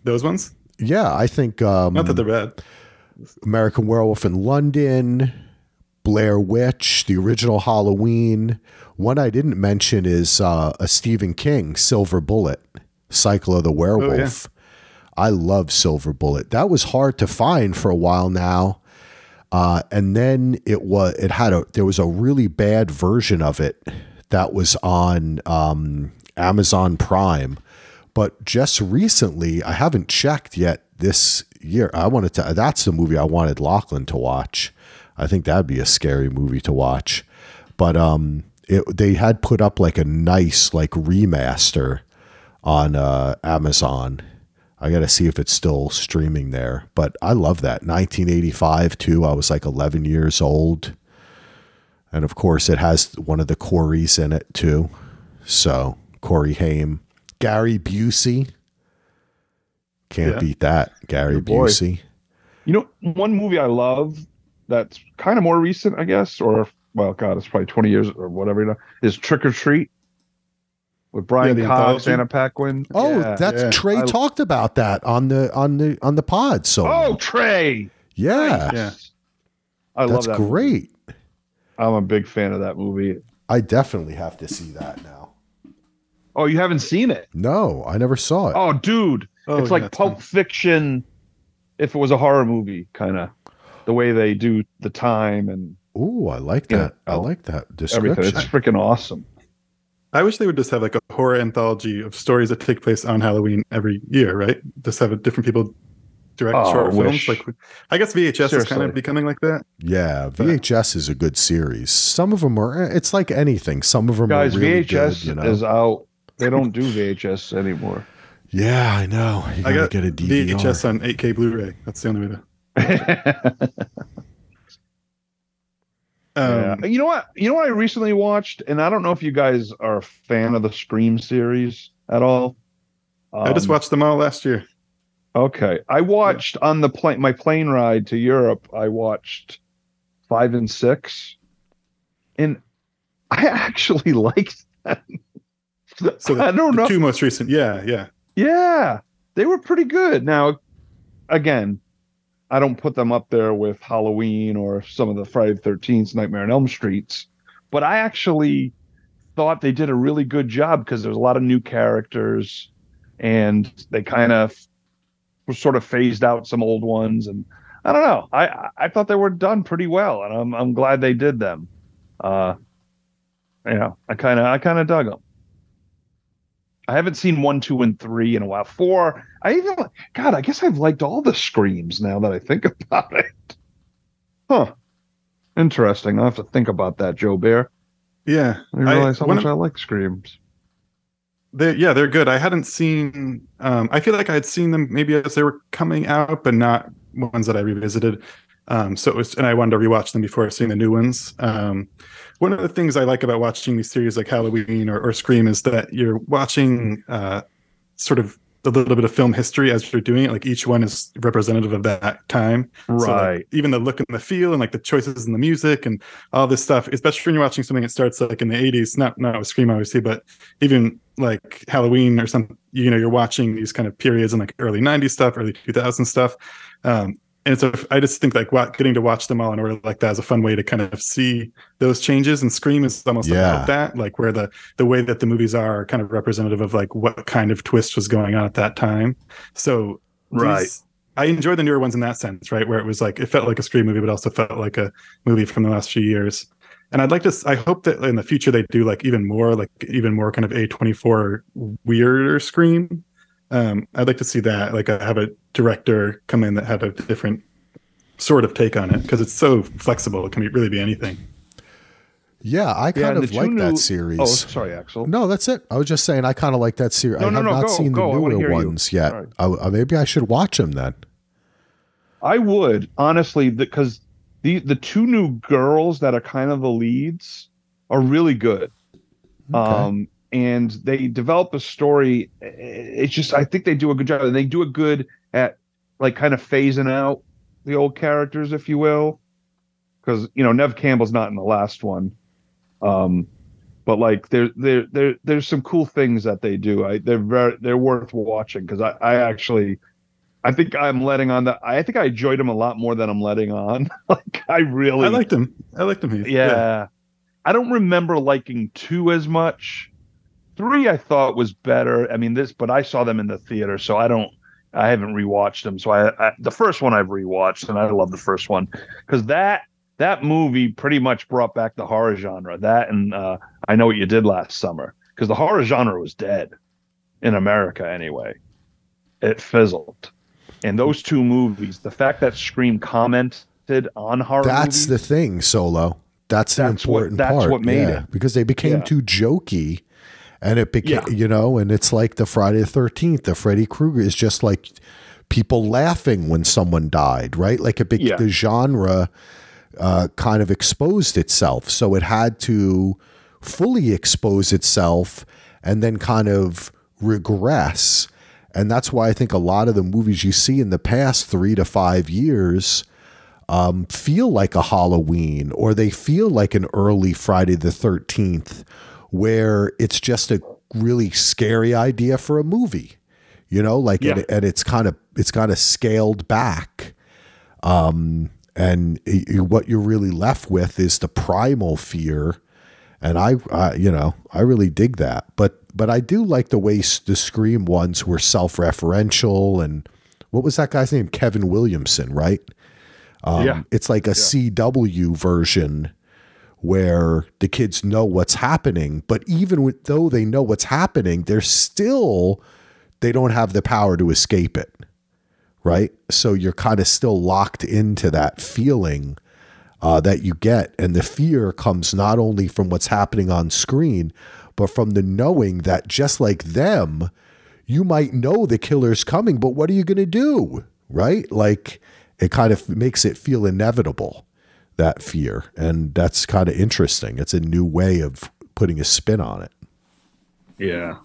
Those ones? Yeah, I think. Um, Not that they're bad. American Werewolf in London. Blair Witch, the original Halloween. One I didn't mention is uh, a Stephen King, Silver Bullet, Cycle of the Werewolf. Oh, yeah. I love Silver Bullet. That was hard to find for a while now. Uh, and then it was it had a there was a really bad version of it that was on um, Amazon Prime. But just recently, I haven't checked yet this year. I wanted to that's the movie I wanted Lachlan to watch. I think that'd be a scary movie to watch. But um it, they had put up like a nice like remaster on uh, Amazon. I got to see if it's still streaming there. But I love that 1985 too. I was like 11 years old, and of course it has one of the Coreys in it too. So Corey Haim, Gary Busey. Can't yeah. beat that, Gary Busey. You know, one movie I love that's kind of more recent, I guess, or well, God, it's probably 20 years or whatever, you know, is Trick or Treat with Brian yeah, Cox, Anna Paquin. Oh, yeah, that's yeah. Trey I, talked about that on the on the on the pod. So Oh, Trey. Yeah. Yeah. I that's love that. great. Movie. I'm a big fan of that movie. I definitely have to see that now. Oh, you haven't seen it? No, I never saw it. Oh, dude. Oh, it's like Pulp fun. Fiction if it was a horror movie, kind of the way they do the time and Ooh, I like that. I like that description. Everything. It's freaking awesome. I wish they would just have like a horror anthology of stories that take place on Halloween every year, right? Just have different people direct oh, short films. Like, I guess VHS Seriously. is kind of becoming like that. Yeah, VHS is a good series. Some of them are. Eh, it's like anything. Some of them guys. Are really VHS good, you know? is out. They don't do VHS anymore. Yeah, I know. You I got get a DVR. VHS on 8K Blu-ray. That's the only way to. Um, yeah. You know what? You know what I recently watched, and I don't know if you guys are a fan of the Scream series at all. Um, I just um, watched them all last year. Okay, I watched yeah. on the plane my plane ride to Europe. I watched five and six, and I actually liked them. So the, I don't know. Two most recent, yeah, yeah, yeah, they were pretty good. Now, again, I don't put them up there with Halloween or some of the Friday the 13th, Nightmare on Elm Streets, but I actually thought they did a really good job because there's a lot of new characters and they kind of sort of phased out some old ones. And I don't know. I, I thought they were done pretty well and I'm, I'm glad they did them. Uh, you know, I kind of, I kind of dug them. I haven't seen one, two, and three in a while. Four, I even God, I guess I've liked all the screams now that I think about it. Huh. Interesting. I'll have to think about that, Joe Bear. Yeah. I realize I, how much I like screams. They, yeah, they're good. I hadn't seen. Um, I feel like I had seen them maybe as they were coming out, but not ones that I revisited. Um, so it was, and I wanted to rewatch them before seeing the new ones. Um, one of the things I like about watching these series like Halloween or, or Scream is that you're watching uh, sort of a little bit of film history as you're doing it. Like each one is representative of that time. Right. So like, even the look and the feel and like the choices and the music and all this stuff, especially when you're watching something that starts like in the 80s, not not with Scream obviously, but even like Halloween or some, you know, you're watching these kind of periods in like early 90s stuff, early 2000 stuff. Um, and so I just think like getting to watch them all in order like that is a fun way to kind of see those changes. And Scream is almost yeah. about that, like where the the way that the movies are, are kind of representative of like what kind of twist was going on at that time. So right. These, I enjoy the newer ones in that sense, right? Where it was like it felt like a Scream movie, but also felt like a movie from the last few years. And I'd like to. I hope that in the future they do like even more, like even more kind of a twenty four weirder Scream um, I'd like to see that, like uh, have a director come in that had a different sort of take on it because it's so flexible. It can be, really be anything. Yeah, I kind yeah, of like new... that series. Oh, sorry, Axel. No, that's it. I was just saying I kind of like that series. No, I no, have no, not go, seen go. the newer ones you. yet. Right. I, I, maybe I should watch them then. I would honestly because the the two new girls that are kind of the leads are really good. Okay. Um, and they develop a story. It's just I think they do a good job, and they do a good at like kind of phasing out the old characters, if you will, because you know Neve Campbell's not in the last one, um, but like there there there there's some cool things that they do. I they're very they're worth watching because I I actually. I think I'm letting on that. I think I enjoyed him a lot more than I'm letting on. like I really, I liked him. I liked him. Yeah. yeah. I don't remember liking two as much. Three I thought was better. I mean this, but I saw them in the theater, so I don't. I haven't rewatched them. So I, I the first one I've rewatched, and I love the first one because that that movie pretty much brought back the horror genre. That and uh, I know what you did last summer because the horror genre was dead in America anyway. It fizzled. And those two movies, the fact that Scream commented on horror That's movies, the thing, Solo. That's, that's the important what, that's part. That's what made yeah, it. Because they became yeah. too jokey and it became yeah. you know, and it's like the Friday the thirteenth, the Freddy Krueger is just like people laughing when someone died, right? Like it be- the genre uh, kind of exposed itself. So it had to fully expose itself and then kind of regress. And that's why I think a lot of the movies you see in the past three to five years um, feel like a Halloween or they feel like an early Friday the 13th, where it's just a really scary idea for a movie, you know, like, yeah. and, and, it's kind of, it's kind of scaled back. Um, and it, what you're really left with is the primal fear and I, I, you know I really dig that. But but I do like the way the Scream ones were self-referential and what was that guy's name? Kevin Williamson, right? Um, yeah, it's like a yeah. CW version where the kids know what's happening, but even with, though they know what's happening, they're still they don't have the power to escape it, right? So you're kind of still locked into that feeling uh, that you get. And the fear comes not only from what's happening on screen, but from the knowing that just like them, you might know the killer's coming, but what are you going to do? Right? Like it kind of makes it feel inevitable, that fear. And that's kind of interesting. It's a new way of putting a spin on it. Yeah.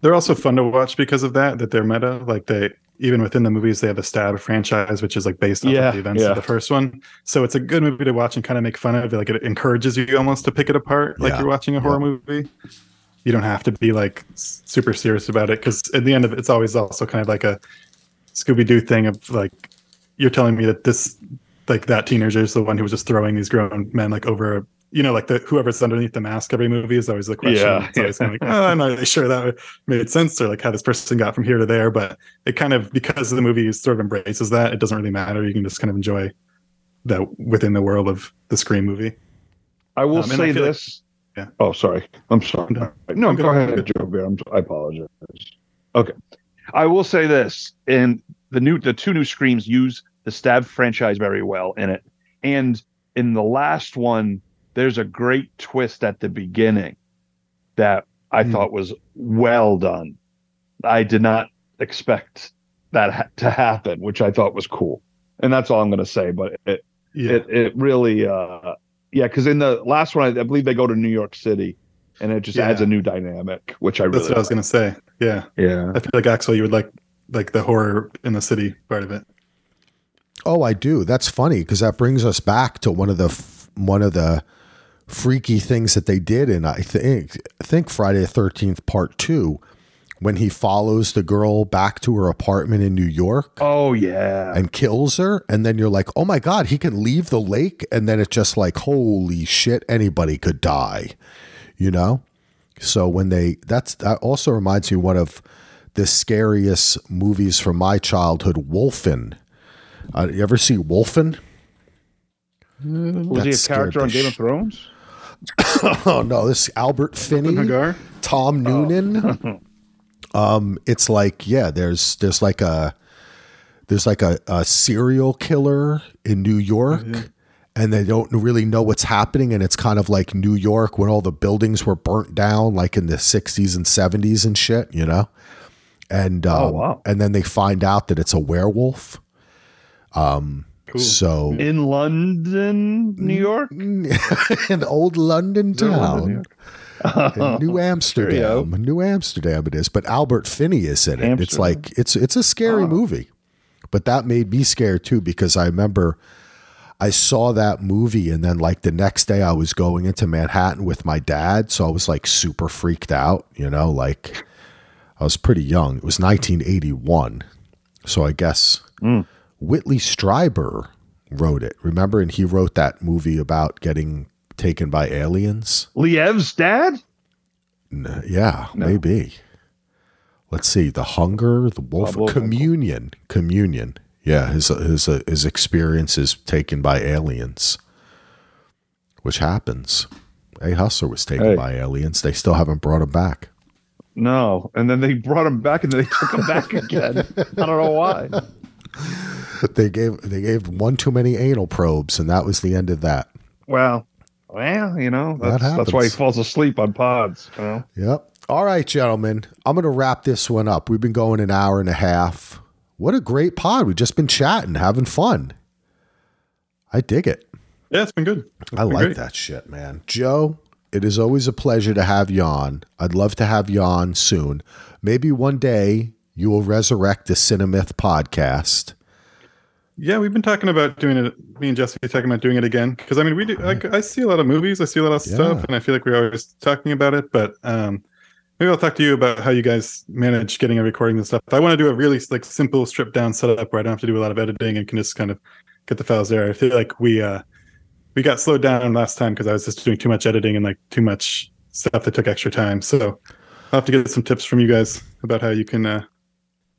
They're also fun to watch because of that, that they're meta. Like they, even within the movies, they have a stab franchise, which is like based on yeah, the events yeah. of the first one. So it's a good movie to watch and kind of make fun of. Like it encourages you almost to pick it apart, like yeah. you're watching a horror movie. You don't have to be like super serious about it because at the end of it, it's always also kind of like a Scooby Doo thing of like you're telling me that this like that teenager is the one who was just throwing these grown men like over you know, like the whoever's underneath the mask every movie is always the question. Yeah, it's always yeah. kind of like, oh, I'm not really sure that made sense or like how this person got from here to there. But it kind of because the movie sort of embraces that, it doesn't really matter. You can just kind of enjoy that within the world of the Scream movie. I will um, say this. Like, yeah. Oh, sorry. I'm sorry. No, no I'm go ahead, Joe Bear. I'm, I apologize. Okay. I will say this, and the new the two new Screams use the Stab franchise very well in it, and in the last one there's a great twist at the beginning that I mm. thought was well done. I did not expect that ha- to happen, which I thought was cool. And that's all I'm going to say. But it, yeah. it, it really, uh, yeah, because in the last one, I, I, believe they go to New York City, and it just yeah. adds a new dynamic, which I really. That's what like. I was going to say. Yeah, yeah. I feel like Axel, you would like like the horror in the city part of it. Oh, I do. That's funny because that brings us back to one of the one of the freaky things that they did and I think I think Friday the 13th part 2 when he follows the girl back to her apartment in New York. Oh yeah. And kills her and then you're like, "Oh my god, he can leave the lake." And then it's just like, "Holy shit, anybody could die." You know? So when they that's that also reminds me one of the scariest movies from my childhood, Wolfen. Uh, you ever see Wolfen? Was that he a character on Game of Thrones? oh no, this Albert Finney, Tom oh. Noonan. Oh. um, it's like yeah, there's there's like a there's like a, a serial killer in New York. Mm-hmm. And they don't really know what's happening, and it's kind of like New York when all the buildings were burnt down, like in the '60s and '70s and shit, you know. And oh, um, oh, wow. and then they find out that it's a werewolf. Um, Cool. So in London, New York, in old London town. Oh, New Amsterdam, New Amsterdam it is, but Albert Finney is in it. Amsterdam. It's like it's it's a scary oh. movie, but that made me scared too because I remember I saw that movie and then like the next day I was going into Manhattan with my dad, so I was like super freaked out, you know, like I was pretty young. It was 1981, So I guess mm. Whitley Strieber wrote it. Remember, and he wrote that movie about getting taken by aliens. Liev's dad. Yeah, no. maybe. Let's see. The Hunger, the Wolf, Communion, Communion. Yeah, his his uh, his experience is taken by aliens, which happens. A Hustler was taken hey. by aliens. They still haven't brought him back. No, and then they brought him back, and then they took him back again. I don't know why. They gave they gave one too many anal probes, and that was the end of that. Well, well, you know that's, that that's why he falls asleep on pods. You know? Yep. All right, gentlemen, I'm going to wrap this one up. We've been going an hour and a half. What a great pod! We've just been chatting, having fun. I dig it. Yeah, it's been good. It's I been like great. that shit, man. Joe, it is always a pleasure to have you on. I'd love to have you on soon. Maybe one day you will resurrect the Cinemyth podcast. Yeah, we've been talking about doing it. Me and Jesse talking about doing it again because I mean, we do. Like, I see a lot of movies, I see a lot of yeah. stuff, and I feel like we're always talking about it. But um, maybe I'll talk to you about how you guys manage getting a recording and stuff. I want to do a really like simple, stripped down setup where I don't have to do a lot of editing and can just kind of get the files there. I feel like we uh, we got slowed down last time because I was just doing too much editing and like too much stuff that took extra time. So I'll have to get some tips from you guys about how you can uh,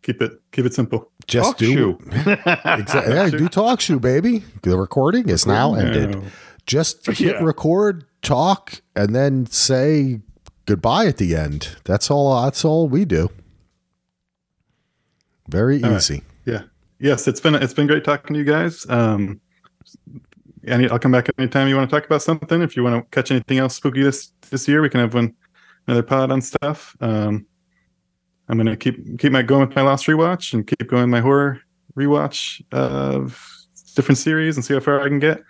keep it keep it simple. Just talk do exactly. Yeah, do talk shoe, baby. The recording is now ended. Just hit yeah. record, talk, and then say goodbye at the end. That's all. That's all we do. Very all easy. Right. Yeah. Yes, it's been it's been great talking to you guys. Um, and I'll come back anytime you want to talk about something. If you want to catch anything else spooky this this year, we can have one another pod on stuff. Um, I'm gonna keep keep my going with my Lost rewatch and keep going my horror rewatch of different series and see how far I can get.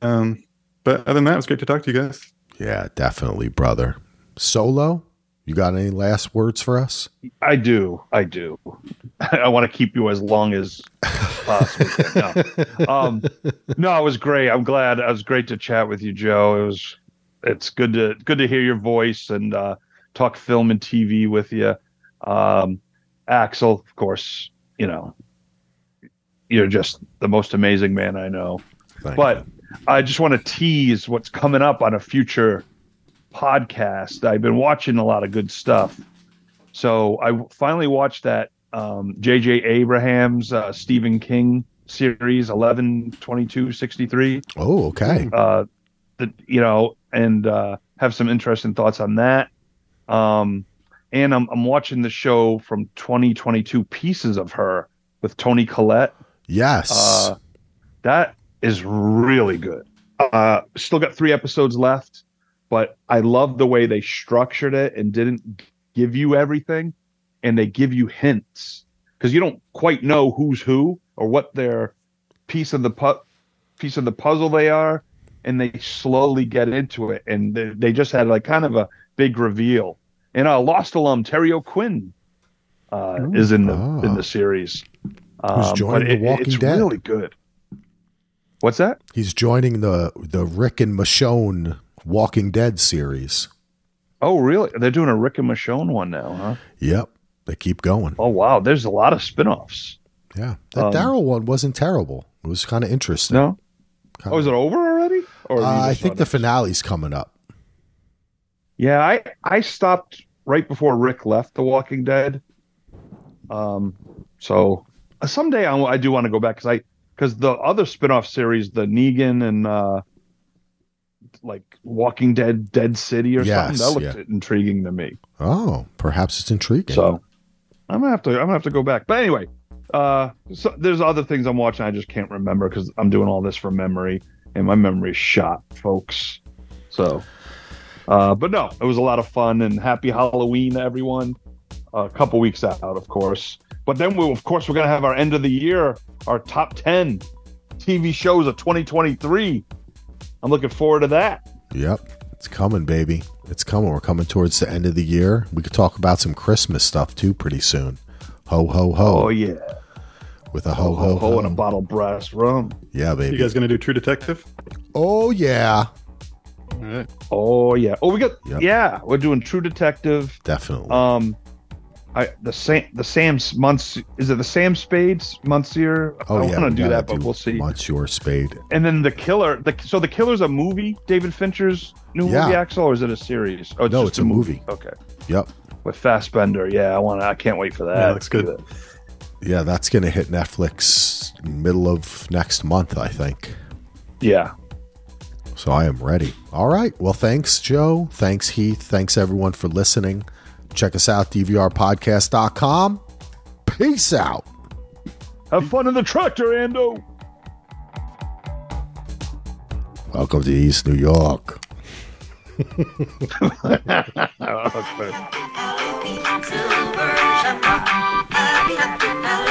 Um, but other than that, it was great to talk to you guys. Yeah, definitely, brother. Solo, you got any last words for us? I do. I do. I want to keep you as long as possible. no. Um, no, it was great. I'm glad. It was great to chat with you, Joe. It was. It's good to good to hear your voice and uh, talk film and TV with you. Um, Axel, of course, you know, you're just the most amazing man I know. Thank but you. I just want to tease what's coming up on a future podcast. I've been watching a lot of good stuff. So I finally watched that um, J.J. Abrams uh, Stephen King series 11 22 63 oh okay uh the, you know and uh have some interesting thoughts on that um and I'm I'm watching the show from 2022 Pieces of Her with Toni Collette. Yes. Uh, that is really good. Uh, still got three episodes left, but I love the way they structured it and didn't give you everything, and they give you hints because you don't quite know who's who or what their piece of the pu- piece of the puzzle they are, and they slowly get into it, and they, they just had like kind of a big reveal and uh, Lost alum Terry O'Quinn uh, Ooh, is in the ah. in the series. Um, Who's joining the Walking it's Dead? Really good. What's that? He's joining the the Rick and Michonne Walking Dead series. Oh, really? They're doing a Rick and Michonne one now, huh? Yep. They keep going. Oh wow, there's a lot of spin-offs. Yeah. That um, Daryl one wasn't terrible. It was kind of interesting. No. Kinda. Oh, is it over already? Or uh, I think the finale's coming up. Yeah, I I stopped right before Rick left The Walking Dead. Um, so uh, someday I, I do want to go back because I because the other spin-off series, the Negan and uh, like Walking Dead, Dead City or yes, something, that looked yeah. intriguing to me. Oh, perhaps it's intriguing. So I'm gonna have to I'm gonna have to go back. But anyway, uh, so there's other things I'm watching I just can't remember because I'm doing all this from memory, and my memory's shot, folks. So uh, but no, it was a lot of fun and happy Halloween, everyone. A couple weeks out, of course. But then we, of course, we're gonna have our end of the year, our top ten TV shows of 2023. I'm looking forward to that. Yep, it's coming, baby. It's coming. We're coming towards the end of the year. We could talk about some Christmas stuff too pretty soon. Ho ho ho! Oh yeah, with a ho ho ho, ho, ho. and a bottle of brass rum. Yeah, baby. You guys gonna do True Detective? Oh yeah. Oh yeah. Oh, we got yep. yeah. We're doing True Detective. Definitely. Um, I the Sam the Sam's months is it the Sam Spades Monsieur? Oh I yeah, want to do that, but we'll see. Monsieur Spade. And then the Killer. The so the Killer's a movie. David Fincher's new Yeah. movie, Axel, or is it a series? Oh, it's No, it's a movie. Okay, Yep. with Fassbender. Yeah, I want. to I can't wait for that. Yeah, looks good. Yeah, that's going to hit Netflix middle of next month, I think. Yeah. So I am ready. All right. Well, thanks, Joe. Thanks, Heath. Thanks, everyone, for listening. Check us out, dvrpodcast.com. Peace out. Have fun in the tractor, Ando. Welcome to East New York. Okay.